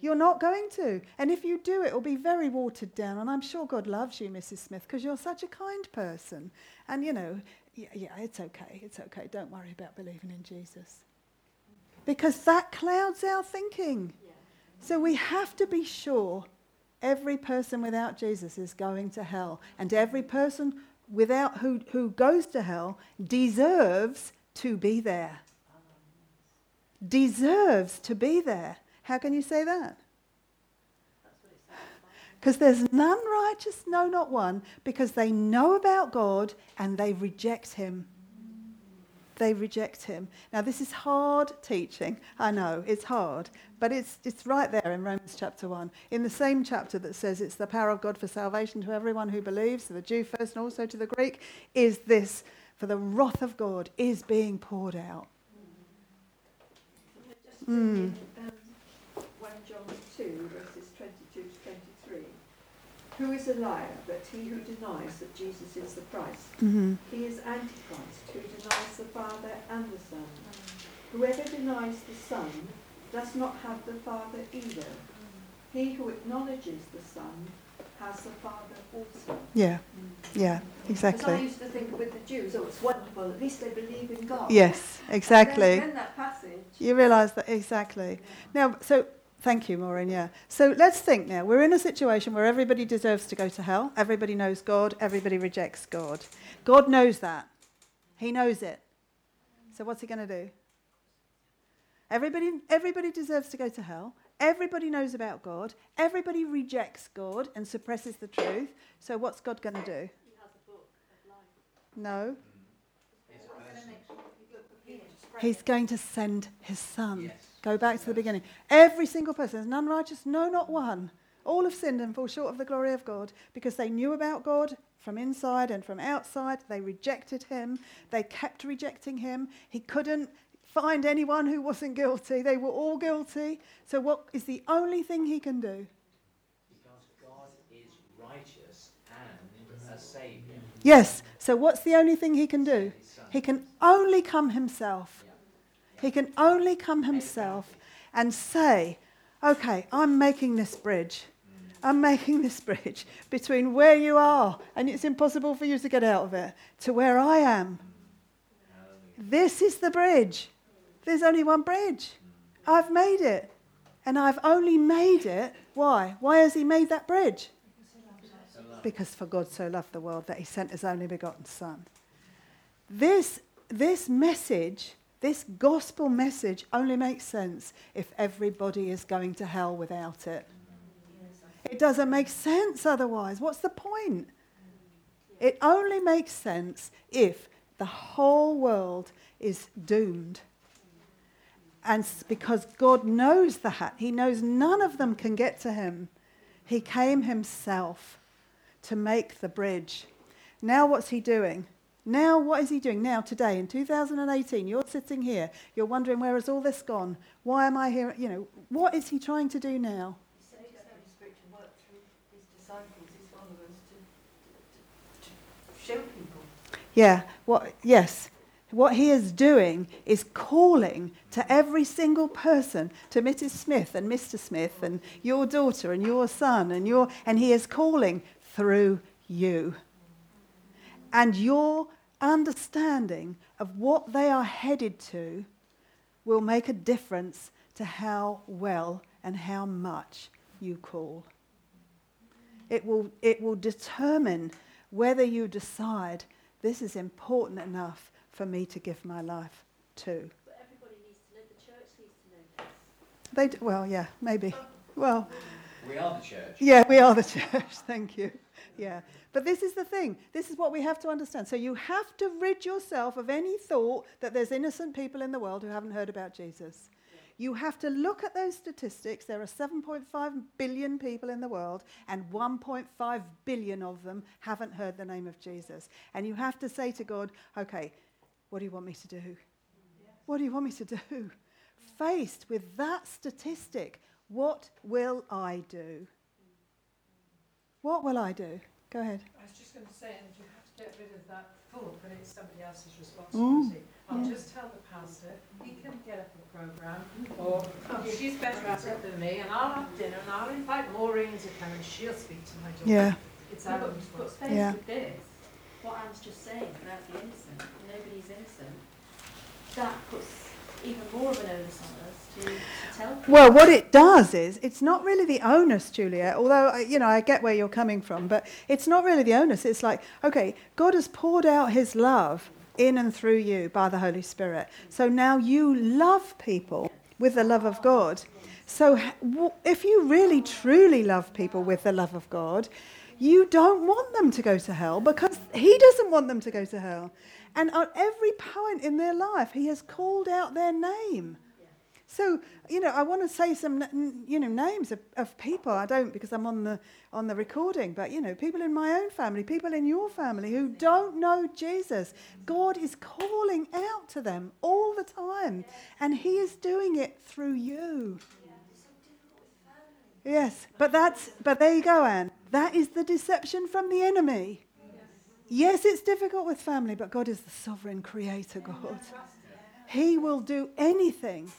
You're not going to. And if you do, it will be very watered down. And I'm sure God loves you, Mrs. Smith, because you're such a kind person. And, you know, yeah, yeah, it's okay. It's okay. Don't worry about believing in Jesus. Because that clouds our thinking. So we have to be sure every person without Jesus is going to hell. And every person without who, who goes to hell deserves to be there. Deserves to be there. How can you say that? Because there's none righteous, no, not one, because they know about God and they reject him. They reject him. Now, this is hard teaching. I know, it's hard. But it's, it's right there in Romans chapter 1. In the same chapter that says it's the power of God for salvation to everyone who believes, to the Jew first and also to the Greek, is this for the wrath of God is being poured out. Mm. In 1 John 2, verses 22 to 23. Who is a liar but he who denies that Jesus is the Christ? Mm-hmm. He is Antichrist, who denies the Father and the Son. Whoever denies the Son does not have the Father either. He who acknowledges the Son has the Father also. Yeah, yeah, exactly. Because I used to think with the Jews, oh, it's wonderful, at least they believe in God. Yes, And exactly. then, then that passage. You realise that exactly. Now, so thank you, Maureen. Yeah. So let's think now. We're in a situation where everybody deserves to go to hell. Everybody knows God. Everybody rejects God. God knows that. He knows it. So what's he going to do? Everybody, everybody deserves to go to hell. Everybody knows about God. Everybody rejects God and suppresses the truth. So what's God going to do? No. It's a person. He's going to send his son. Yes. Go back to the beginning. Every single person, there's none righteous, no, not one. All have sinned and fall short of the glory of God because they knew about God from inside and from outside. They rejected him. They kept rejecting him. He couldn't find anyone who wasn't guilty. They were all guilty. So, what is the only thing he can do? Because God is righteous and a saviour. Yes. So, what's the only thing he can do? He can only come himself. He can only come himself and say, okay, I'm making this bridge. I'm making this bridge between where you are, and it's impossible for you to get out of it, to where I am. This is the bridge. There's only one bridge. I've made it. And I've only made it. Why? Why has he made that bridge? Because for God so loved the world that he sent his only begotten Son. This, this message, this gospel message, only makes sense if everybody is going to hell without it. It doesn't make sense otherwise. What's the point? It only makes sense if the whole world is doomed. And because God knows that, He knows none of them can get to Him. He came Himself to make the bridge. Now, what's He doing? Now, what is He doing? Now, today, in 2018, you're sitting here, you're wondering, where has all this gone? Why am I here? You know, what is He trying to do now? He said he's Holy to work through his disciples, his followers, to, to, to people. Yeah, what, yes. what he is doing is calling to every single person, to Mrs. Smith and Mr. Smith and your daughter and your son and your and he is calling through you. And your understanding of what they are headed to will make a difference to how well and how much you call. It will, it will determine whether you decide this is important enough for me to give my life to. But everybody needs to know, the church needs to know this. They d- well, yeah, maybe. Oh. Well, We are the church. yeah, we are the church. Thank you. Yeah. But this is the thing. This is what we have to understand. So you have to rid yourself of any thought that there's innocent people in the world who haven't heard about Jesus. You have to look at those statistics. There are 7.5 billion people in the world, and 1.5 billion of them haven't heard the name of Jesus. And you have to say to God, okay, what do you want me to do? What do you want me to do? Faced with that statistic, what will I do? What will I do? Go ahead. I was just going to say, and you have to get rid of that thought that it's somebody else's Mm. responsibility. I'll just tell the pastor, he can get up a programme, or oh, she's better at it than me, and I'll have dinner, and I'll invite Maureen to come, and she'll speak to my daughter. Yeah. It's No, our but, but responsibility. faced Yeah. with this, what Anne's just saying about the innocent, nobody's innocent, that puts even more of an onus on us to, to tell. Well, what it does is, it's not really the onus, Juliet, although, uh, you know, I get where you're coming from, but it's not really the onus. It's like, okay, God has poured out his love in and through you by the Holy Spirit. So now you love people with the love of God. So if you really, truly love people with the love of God, you don't want them to go to hell because he doesn't want them to go to hell. And at every point in their life, he has called out their name. So, you know, I want to say some, you know, names of, of people. I don't because I'm on the, on the recording, but, you know, people in my own family, people in your family who don't know Jesus. God is calling out to them all the time, and He is doing it through you. Yes, but that's, but there you go, Anne. That is the deception from the enemy. Yes, it's difficult with family, but God is the sovereign creator God. He will do anything.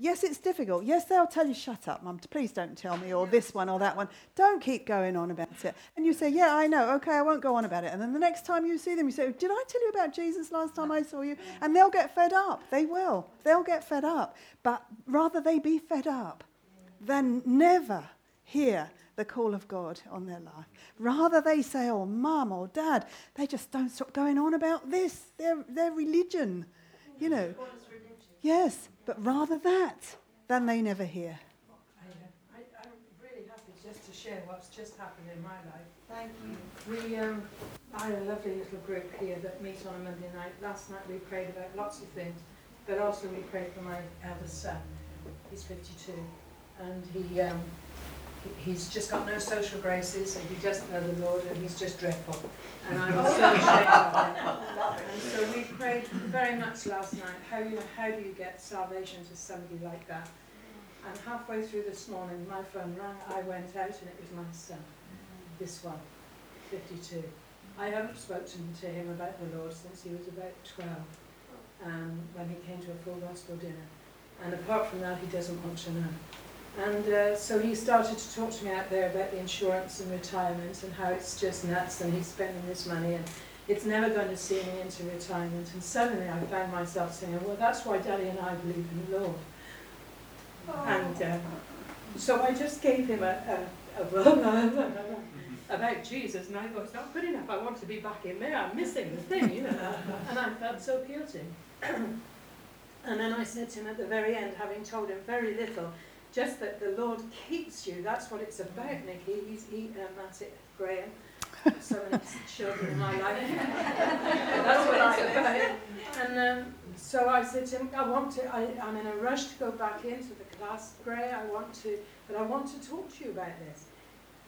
Yes, it's difficult. Yes, they'll tell you, shut up, mum, please don't tell me, or this one or that one. Don't keep going on about it. And you say, yeah, I know, okay, I won't go on about it. And then the next time you see them, you say, did I tell you about Jesus last time I saw you? And they'll get fed up. They will. They'll get fed up. But rather they be fed up than never hear the call of God on their life. Rather they say, oh, mum or dad, they just don't stop going on about this, their, their religion, you know. Yes, but rather that than they never hear. I, I, I'm really happy just to share what's just happened in my life. Thank you. We, um, I had a lovely little group here that meet on a Monday night. Last night we prayed about lots of things, but also we prayed for my eldest son. He's 52, and he, um, he- he's just got no social graces, and he doesn't know the Lord, and he's just dreadful. And I was so ashamed of him. And so we prayed very much last night. How you, how do you get salvation to somebody like that? And halfway through this morning, my phone rang. I went out, and it was my son, this one. 52. I haven't spoken to him about the Lord since he was about 12, um, when he came to a full gospel dinner. And apart from that, he doesn't want to know. And uh, so he started to talk to me out there about the insurance and retirement and how it's just nuts and he's spending this money and it's never going to see me into retirement. And suddenly I found myself saying, well, that's why Daddy and I believe in the Lord. And uh, so I just gave him a, a, a about Jesus, and I thought, it's not good enough. I want to be back in there. I'm missing the thing, you know. and I felt so guilty. and then I said to him at the very end, having told him very little, just that the Lord keeps you. That's what it's about, Nikki. He's he, um, that's it, Graham. So many children in my life. that's what it's about. And um, so I said to him, I want to. I, I'm in a rush to go back into the class, Gray. I want to, but I want to talk to you about this.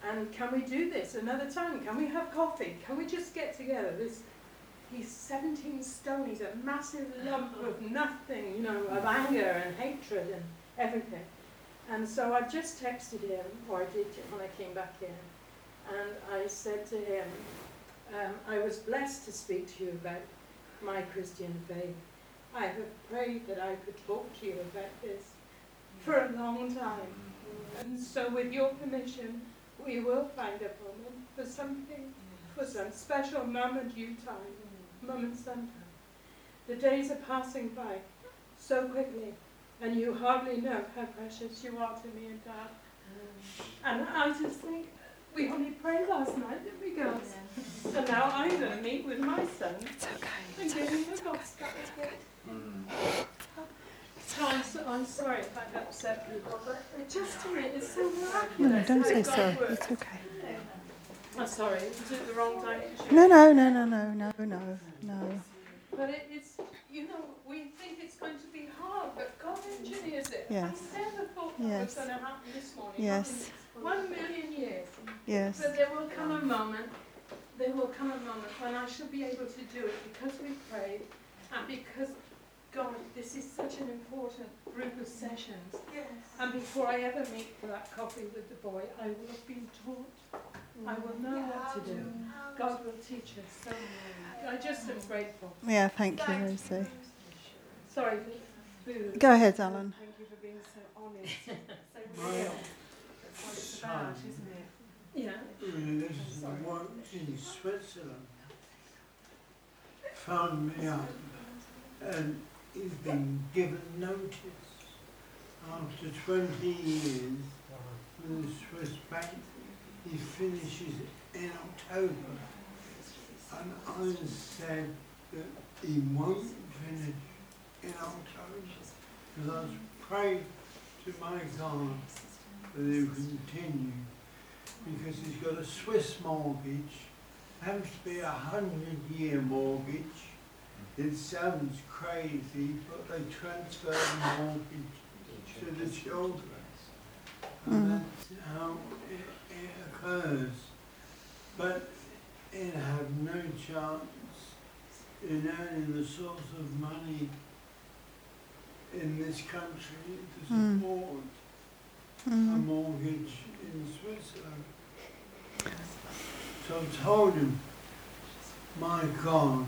And can we do this another time? Can we have coffee? Can we just get together? This, he's 17 stone. He's a massive lump of nothing, you know, of anger and hatred and everything. And so I just texted him, or I did when I came back in, and I said to him, um, I was blessed to speak to you about my Christian faith. I have prayed that I could talk to you about this for a long time. And so, with your permission, we will find a moment for something, for some special mum and you time, mum and son time. The days are passing by so quickly, and you hardly know how precious you are to me and Dad. And I just think we only prayed last night, didn't we, girls? And now I'm going to meet with my son It's okay. and give him the gospel. Mm. So I'm, so, I'm sorry if I've upset people, but just to me it's so miraculous. No, no, don't say sorry. works. It's okay. I'm sorry, is it the wrong direction? No, no, no, no, no, no, no, no. But it, it's, you know, we think it's going to be hard, but God engineers it. Yes. I never thought that Yes. was going to happen this morning. Yes. One million years. Yes. But there will come a moment, there will come a moment when I shall be able to do it because we prayed and because, God, this is such an important group of sessions. Yes. And before I ever meet for that coffee with the boy, I will have been taught. I will know what to do. God will teach us. So I just am grateful. Yeah, thank you, Lucy. Sorry food. Go ahead, Alan. Thank you for being so honest, so real. That's what it's about, isn't it? Yeah. who lives and works in Switzerland, phoned me up and he's been given notice after 20 years with the Swiss bank. He finishes in October. And I said that he won't finish in October because I was prayed to my God that he would continue because he's got a Swiss mortgage, happens to be a hundred year mortgage. It sounds crazy, but they transfer the mortgage to the children. And Mhm. that's how it occurs. But it had no chance in earning the source of money in this country to Mm. support a Mhm. mortgage in Switzerland. So I told him, my God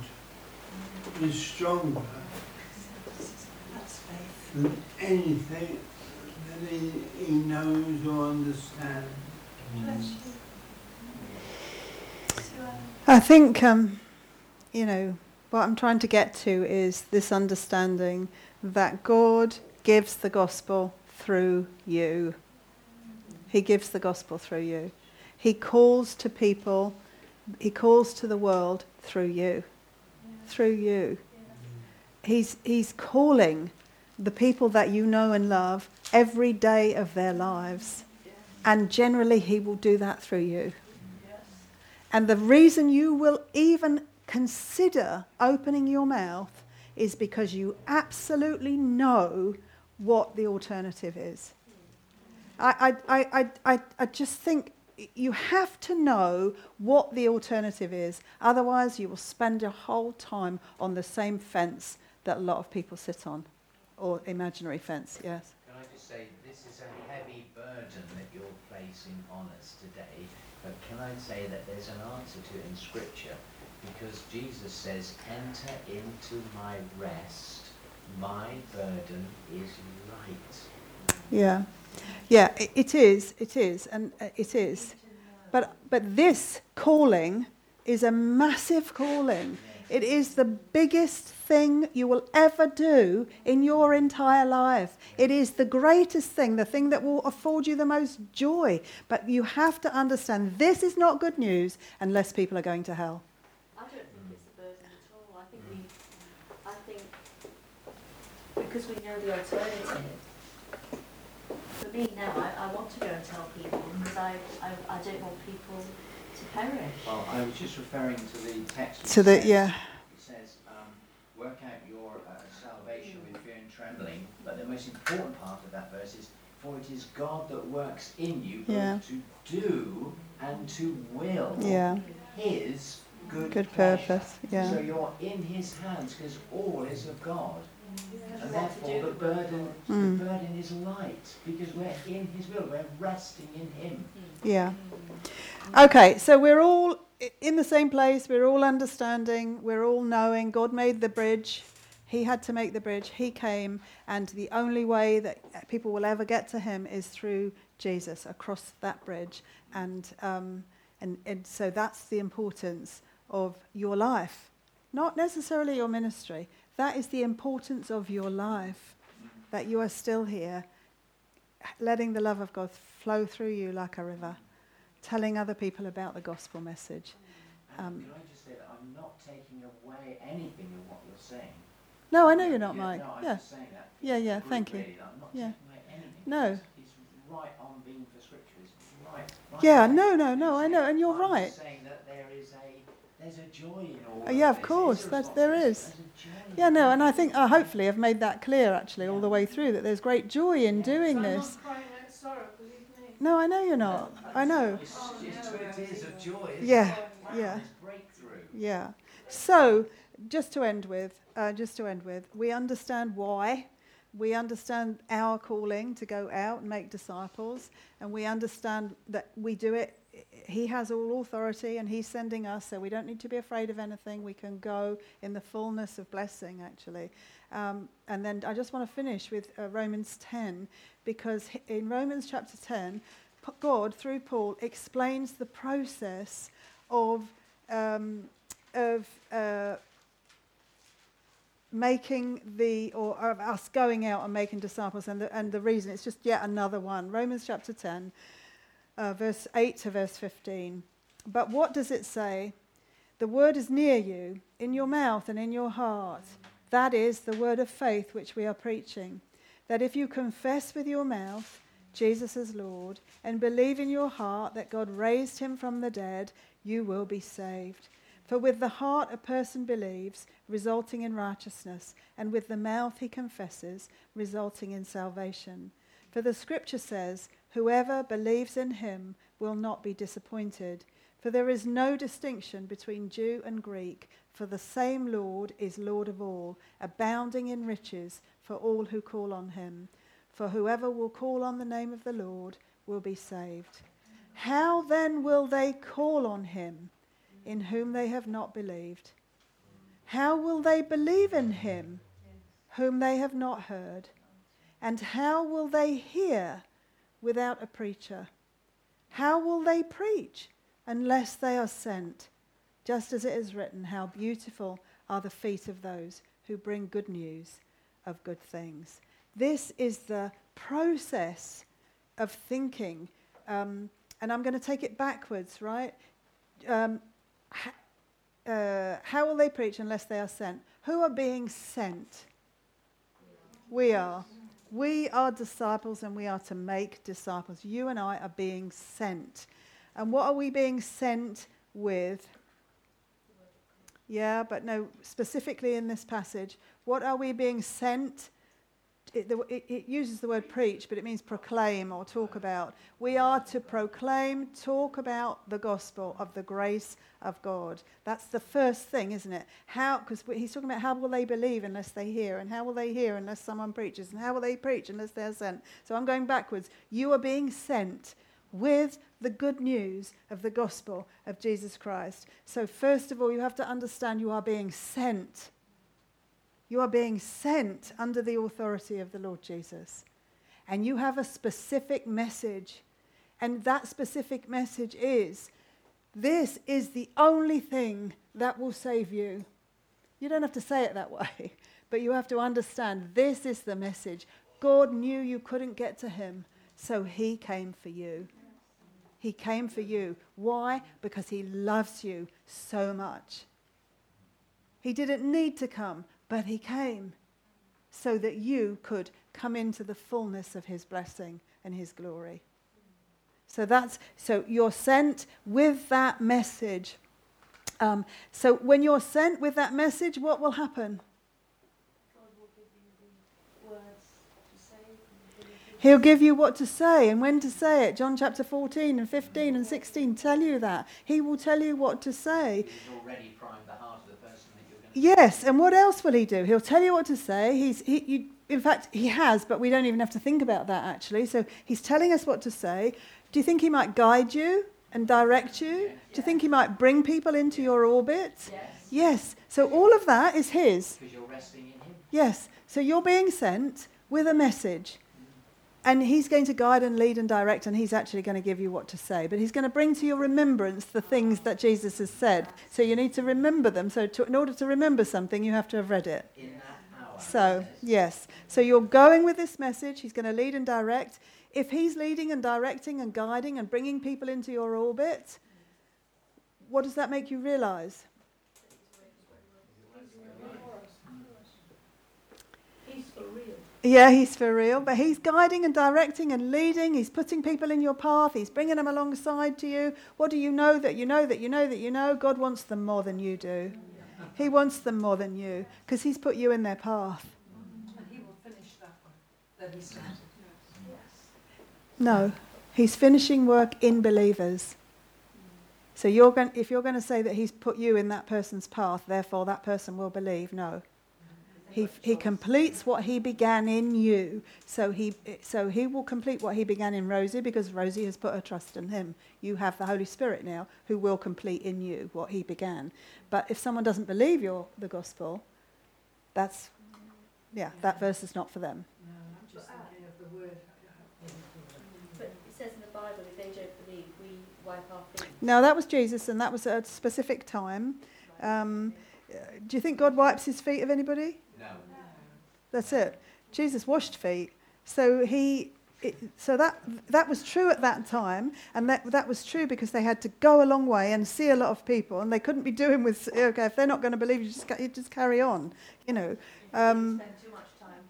is stronger than anything that he, he knows or understands. I think, um, you know, what I'm trying to get to is this understanding that God gives the gospel through you. He gives the gospel through you. He calls to people, He calls to the world through you. Through you. He's, he's calling the people that you know and love every day of their lives. And generally, He will do that through you. Yes. And the reason you will even consider opening your mouth is because you absolutely know what the alternative is. I, I, I, I, I, just think you have to know what the alternative is. Otherwise, you will spend your whole time on the same fence that a lot of people sit on, or imaginary fence, yes. Can I just say, this is a heavy burden that on us today, but can I say that there's an answer to it in Scripture? Because Jesus says, enter into my rest, my burden is light. Yeah, yeah, it is, it is, and uh, it is. But but this calling is a massive calling. It is the biggest thing you will ever do in your entire life. It is the greatest thing, the thing that will afford you the most joy. But you have to understand this is not good news unless people are going to hell. I don't think it's a burden at all. I think we, I think, because we know the alternative. For me now, I, I want to go and tell people because I, I, I don't want people to perish. Well, I was just referring to the text. To the says- yeah, It says, um, work out your uh, salvation with fear and trembling, but the most important part of that verse is, for it is God that works in you both Yeah. to do and to will yeah, His good, good pleasure. purpose. So Yeah, you're in His hands because all is of God. And therefore the the will of burden, Mm. the burden is light because we're in His will. We're resting in Him. yeah. Okay, so we're all in the same place. We're all understanding. We're all knowing. God made the bridge. He had to make the bridge. He came, and the only way that people will ever get to Him is through Jesus across that bridge. And, um, and, and so that's the importance of your life, not necessarily your ministry. That is the importance of your life, that you are still here, letting the love of God flow through you like a river, telling other people about the gospel message. Um, Can I just say that I'm not taking away anything of what you're saying? No, I know you're not, yeah, Mike. No, yeah. just saying that. Yeah, yeah, thank really, you. I'm not yeah. taking away anything. No. It's, it's right on being for scripture. It's right. yeah, no, no, no, I know, and you're I'm right. Saying that there is a there's a joy in all. Uh, yeah, of this. course, It that there is. There's a joy Yeah, no, and I think uh, hopefully I've made that clear actually all the way through that there's great joy in Yeah. doing I'm this. not crying out sorrow, believe me. No, I know you're not. I know. It's, it's tears of joy. Yeah. Wow, yeah. Yeah. So, just to end with, uh, just to end with, we understand why. We understand our calling to go out and make disciples, and we understand that we do it. He has all authority, and He's sending us, so we don't need to be afraid of anything. We can go in the fullness of blessing, actually. Um, and then I just want to finish with uh, Romans 10, because in Romans chapter 10, God, through Paul, explains the process of um, of uh, making the, or of us going out and making disciples. And the, and the reason, it's just yet another one. Romans chapter 10, uh, verse 8 to verse 15. But what does it say? The word is near you, in your mouth and in your heart. That is the word of faith which we are preaching. That if you confess with your mouth Jesus is Lord and believe in your heart that God raised him from the dead, you will be saved. For with the heart a person believes, resulting in righteousness, and with the mouth he confesses, resulting in salvation. For the scripture says, Whoever believes in him will not be disappointed. For there is no distinction between Jew and Greek, for the same Lord is Lord of all, abounding in riches for all who call on him. For whoever will call on the name of the Lord will be saved. How then will they call on him in whom they have not believed? How will they believe in him whom they have not heard? And how will they hear without a preacher? How will they preach unless they are sent? Just as it is written, How beautiful are the feet of those who bring good news of good things. This is the process of thinking. Um, and I'm going to take it backwards, right? Um, uh, how will they preach unless they are sent? Who are being sent? We are. We are disciples and we are to make disciples. You and I are being sent. And what are we being sent with? Yeah, but no, specifically in this passage, what are we being sent? It, it, it uses the word preach, but it means proclaim or talk about. We are to proclaim, talk about the gospel of the grace of God. That's the first thing, isn't it? How? Because he's talking about how will they believe unless they hear, and how will they hear unless someone preaches, and how will they preach unless they're sent. So I'm going backwards. You are being sent with the good news of the gospel of Jesus Christ. So, first of all, you have to understand you are being sent. You are being sent under the authority of the Lord Jesus. And you have a specific message. And that specific message is this is the only thing that will save you. You don't have to say it that way, but you have to understand this is the message. God knew you couldn't get to him, so he came for you. He came for you. Why? Because he loves you so much. He didn't need to come, but he came so that you could come into the fullness of his blessing and his glory. So that's so you're sent with that message. Um, so when you're sent with that message, what will happen? Will give you words to say He'll give you what to say and when to say it. John chapter 14 and 15 and 16 tell you that. He will tell you what to say. He's already primed Yes, and what else will he do? He'll tell you what to say. He's, he, you, in fact, he has, but we don't even have to think about that actually. So he's telling us what to say. Do you think he might guide you and direct you? Do you think he might bring people into your orbit? Yes. Yes. So all of that is his. Because you're resting in him. Yes. So you're being sent with a message. And he's going to guide and lead and direct, and he's actually going to give you what to say. But he's going to bring to your remembrance the things that Jesus has said. So you need to remember them. So to, in order to remember something, you have to have read it. In that hour. So, yes. So you're going with this message. He's going to lead and direct. If he's leading and directing and guiding and bringing people into your orbit, what does that make you realize? He's for real. Yeah, he's for real, but he's guiding and directing and leading. He's putting people in your path. He's bringing them alongside to you. What do you know that you know that you know that you know? God wants them more than you do. He wants them more than you because he's put you in their path. And he will finish that one that he started. No, he's finishing work in believers. So you're going, if you're going to say that he's put you in that person's path, therefore that person will believe, no. He, he completes what he began in you. So he, so he will complete what he began in Rosie because Rosie has put her trust in him. You have the Holy Spirit now who will complete in you what he began. But if someone doesn't believe your, the gospel, that's, yeah, that verse is not for them. No, I'm just thinking of the word. But it says in the Bible, if they don't believe, we wipe our feet. No, that was Jesus, and that was at a specific time. Um, uh, do you think God wipes his feet of anybody? That's it. Jesus washed feet. So he. It, so that that was true at that time, and that that was true because they had to go a long way and see a lot of people, and they couldn't be doing with okay if they're not going to believe you, just you just carry on, you know. Um, spend too much time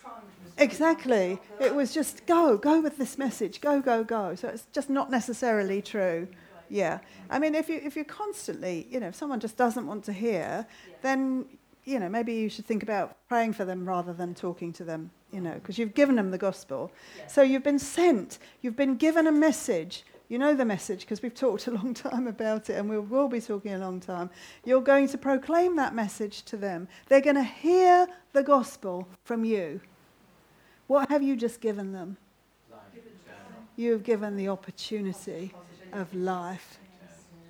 trying to persuade Exactly. It was just go, go with this message, go, go, go. So it's just not necessarily true. Yeah. I mean, if you if you're constantly, you know, if someone just doesn't want to hear, then you know maybe you should think about praying for them rather than talking to them. You know, because you've given them the gospel. So you've been sent. You've been given a message. You know the message because we've talked a long time about it and we will be talking a long time. You're going to proclaim that message to them. They're going to hear the gospel from you. What have you just given them? Life. You have given the opportunity of life.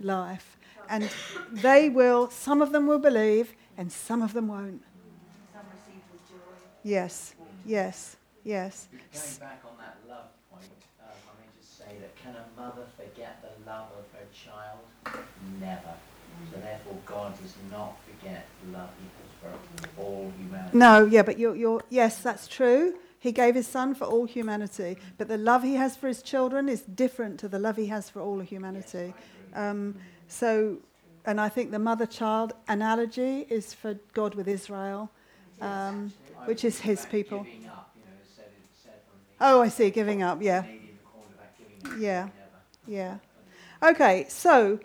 Life. And they will, some of them will believe, and some of them won't. Some receive with joy. Yes, yes, yes. Going back on that love point, um, I may just say that can a mother forget the love of her child? Never. So therefore, God does not forget the love He has for all humanity. No, yeah, but you're, you're, yes, that's true. He gave his son for all humanity, but the love he has for his children is different to the love he has for all of humanity. Um, so, and I think the mother child analogy is for God with Israel, um, I which is his people. Up, you know, said said Oh, I see, giving up, yeah, Canadian called giving up. Yeah. Never. yeah. Okay, so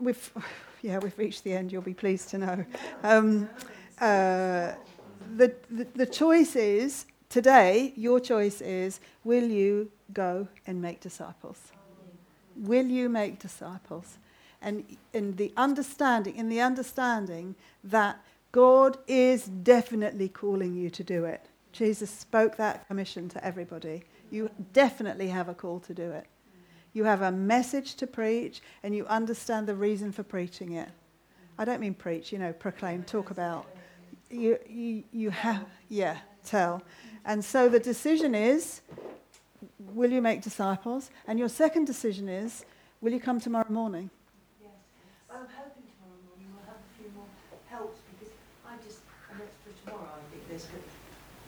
we've, yeah, we've reached the end. You'll be pleased to know. Um, uh, the, the the choice is today. Your choice is: Will you go and make disciples? Will you make disciples? And in the understanding, in the understanding that God is definitely calling you to do it. Jesus spoke that commission to everybody. You definitely have a call to do it. You have a message to preach, and you understand the reason for preaching it. I don't mean preach, you know, proclaim, talk about. You, you, you have, yeah, tell. And so the decision is will you make disciples? And your second decision is will you come tomorrow morning? Yes. I'm hoping tomorrow morning we'll have a few more helps because I just, and that's for tomorrow I think this, but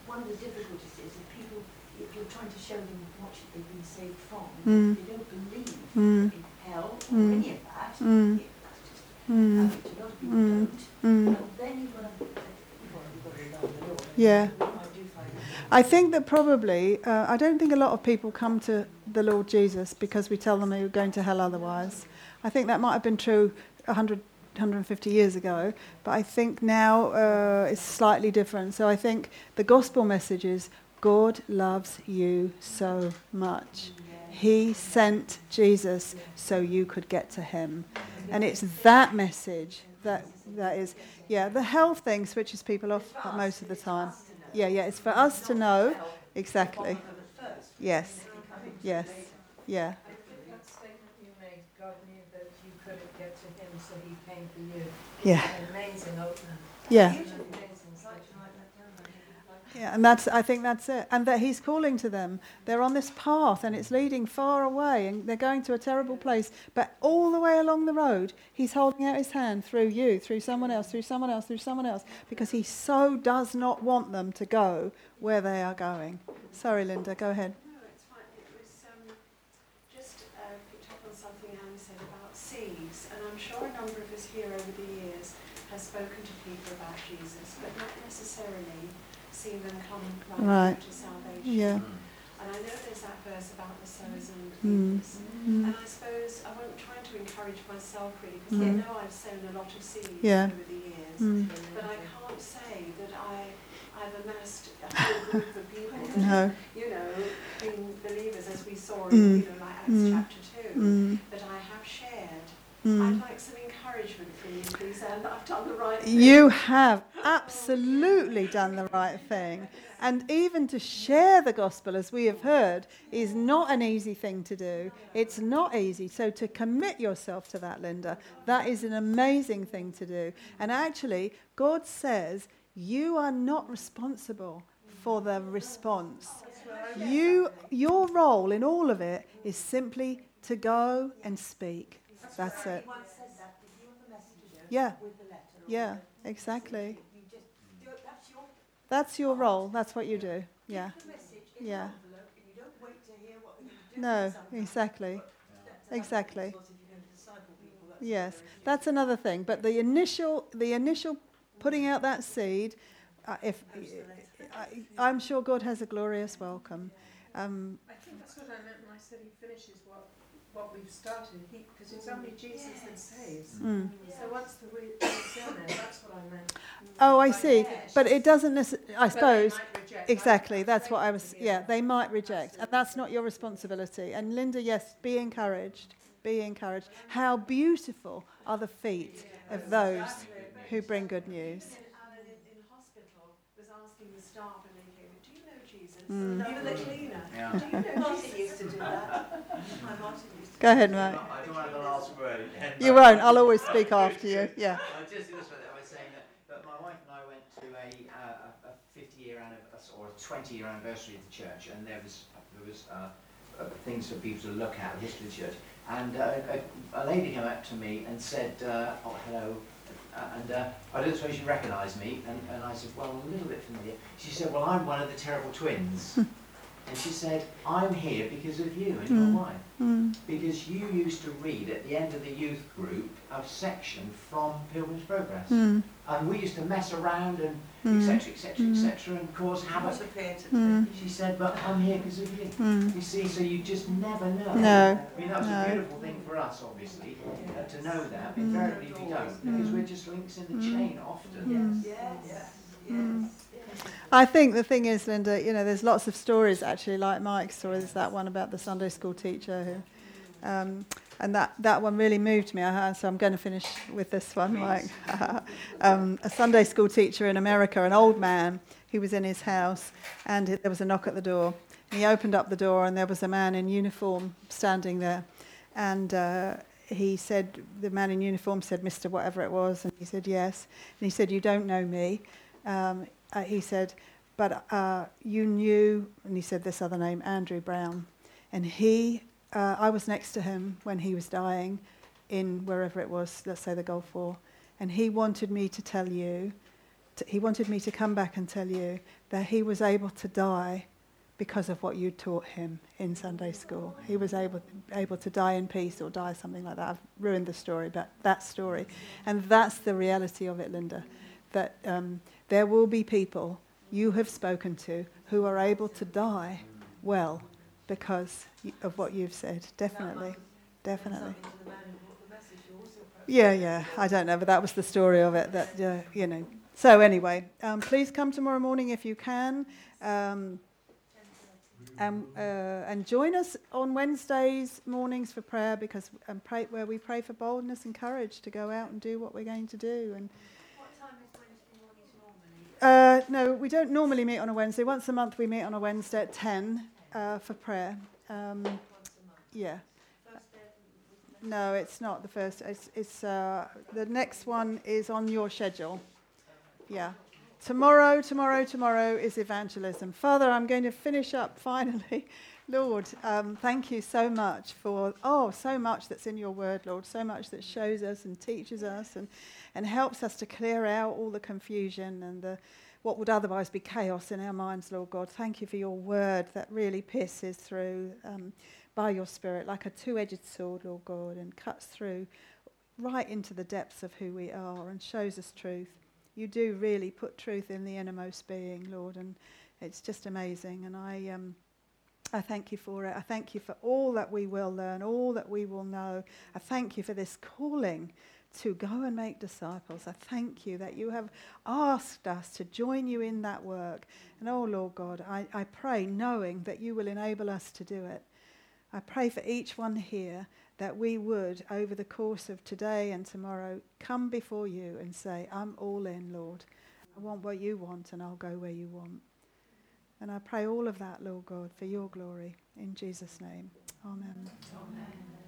one of the difficulties is if people, if you're trying to show them what they've been saved from, Mm. they don't believe Mm. in hell or Mm. any of that, Mm. yeah, that's just Mm. habit, a lot of people Mm. don't. Mm. Well, then you've got to, you've got you've got the Lord. Yeah. I do find that. I think that probably, uh, I don't think a lot of people come to the Lord Jesus because we tell them they're going to hell otherwise. I think that might have been true 100, 150 years ago, but I think now uh, it's slightly different. So I think the gospel message is God loves you so much. He sent Jesus so you could get to him. And it's that message that, that is, yeah, the health thing switches people off most of the time. Yeah, yeah, it's for us to know. Exactly. Yes, yes, yeah. That statement you made, God knew that you couldn't get to him, so he came for you. Yeah, amazing opener. yeah. Yeah, and that's I think that's it. And that he's calling to them. They're on this path and it's leading far away and they're going to a terrible place. But all the way along the road, he's holding out his hand through you, through someone else, through someone else, through someone else, because he so does not want them to go where they are going. Sorry, Linda, go ahead. No, it's fine. It was um, just uh, picked up on something Anne said about seeds, and I'm sure a number of us here over the years have spoken to people about Jesus, but not necessarily seen them come right, Right. to salvation. Yeah. And I know there's that verse about the sowers and Mm. reapers. Mm. And I suppose I wasn't trying to encourage myself really, because I Mm. know I've sown a lot of seeds Yeah. over the years. Mm. But I can't say that I, I've amassed a whole group of people that No. you know, being believers as we saw Mm. in, you know, like Acts Mm. chapter 2, Mm. that I have shared. Mm. I'd like some encouragement from you, that I've done the right thing. You have absolutely done the right thing. And even to share the gospel, as we have heard, is not an easy thing to do. It's not easy. So to commit yourself to that, Linda, that is an amazing thing to do. And actually, God says you are not responsible for the response. You, your role in all of it is simply to go and speak. That's it. Yeah. Yeah, exactly. That's your role. That's what you do. Yeah. Yeah. No, exactly. Exactly. Yes, that's another thing. But the initial, the initial putting out that seed, uh, if I, I'm sure God has a glorious welcome. Um, I think that's what I meant when I said he finishes what, what we've started, because it's only Jesus that saves. mm. So once the word is that's what I meant. Oh, I see. test. But it doesn't necessarily. I But they suppose. might reject. Exactly, I'm that's what I was. Yeah, they might reject, and that's not your responsibility. And Linda, yes, be encouraged. Be encouraged. How beautiful are the feet of those who bring good news. Alan in, in hospital was asking the staff when they came do you know Jesus? Mm. Even the cleaner. Yeah. Do you know Martin used to do that? My Martin used to Go ahead, Mike. I don't have the last word. You won't. I'll always speak after you. Yeah. I just illustrate that by saying that, that my wife and I went to a, uh, a, a 50 year anniversary or a 20 year anniversary of the church, and there was there was uh, uh, things for people to look at, the history of the church. And uh, a, a lady came up to me and said, uh, "Oh, hello." Uh, and uh, I don't suppose you recognise me. And, and I said, well, I'm a little bit familiar. She said, well, I'm one of the terrible twins. and she said, I'm here because of you and Mm. your wife Mm. because you used to read at the end of the youth group a section from Pilgrim's Progress. Mm. And we used to mess around and Mm. etc. etc. Mm. etc. and cause havoc. Mm. She said, but I'm here because of you. Mm. You see, so you just never know. No. I mean, that was No. a beautiful thing for us, obviously, uh, to know that. Invariably we don't, because we're just links in the Mm. chain often. Mm. Yes. Mm. I think the thing is, Linda, you know, there's lots of stories actually, like Mike's story. There's that one about the Sunday school teacher who, um, and that, that one really moved me. I, so I'm going to finish with this one, Mike. um, a Sunday school teacher in America, an old man, he was in his house, and there was a knock at the door. And he opened up the door, and there was a man in uniform standing there, and. Uh, he said, the man in uniform said, Mr. Whatever it was, and he said, yes. And he said, You don't know me. Um, uh, he said, But uh, you knew, and he said this other name, Andrew Brown. And he, uh, I was next to him when he was dying in wherever it was, let's say the Gulf War. And he wanted me to tell you, to, he wanted me to come back and tell you that he was able to die because of what you taught him in Sunday school. He was able, able to die in peace or die something like that. I've ruined the story, but that story. And that's the reality of it, Linda, that um, there will be people you have spoken to who are able to die well because of what you've said. Definitely. Definitely. Yeah, yeah. I don't know, but that was the story of it. That uh, you know. So anyway, um, please come tomorrow morning if you can, um, and uh, and join us on Wednesdays mornings for prayer because um, pray, where we pray for boldness and courage to go out and do what we're going to do. And What time is Wednesday mornings normally? Uh, no, we don't normally meet on a Wednesday. Once a month we meet on a Wednesday at ten uh, for prayer. Um, yeah. No, it's not the first. It's, it's uh, the next one is on your schedule. Yeah, Tomorrow, tomorrow, tomorrow is evangelism. Father, I'm going to finish up finally. Lord, um, thank you so much for, oh, so much that's in your word, Lord, so much that shows us and teaches us and, and helps us to clear out all the confusion and the, what would otherwise be chaos in our minds, Lord God. Thank you for your word that really pierces through um, by your Spirit like a two edged sword, Lord God, and cuts through right into the depths of who we are and shows us truth. You do really put truth in the innermost being, Lord, and it's just amazing. And I. Um, I thank you for it. I thank you for all that we will learn, all that we will know. I thank you for this calling to go and make disciples. I thank you that you have asked us to join you in that work. And oh, Lord God, I, I pray knowing that you will enable us to do it. I pray for each one here that we would, over the course of today and tomorrow, come before you and say, I'm all in, Lord. I want what you want, and I'll go where you want. And I pray all of that, Lord God, for your glory. In Jesus' name. Amen. Amen.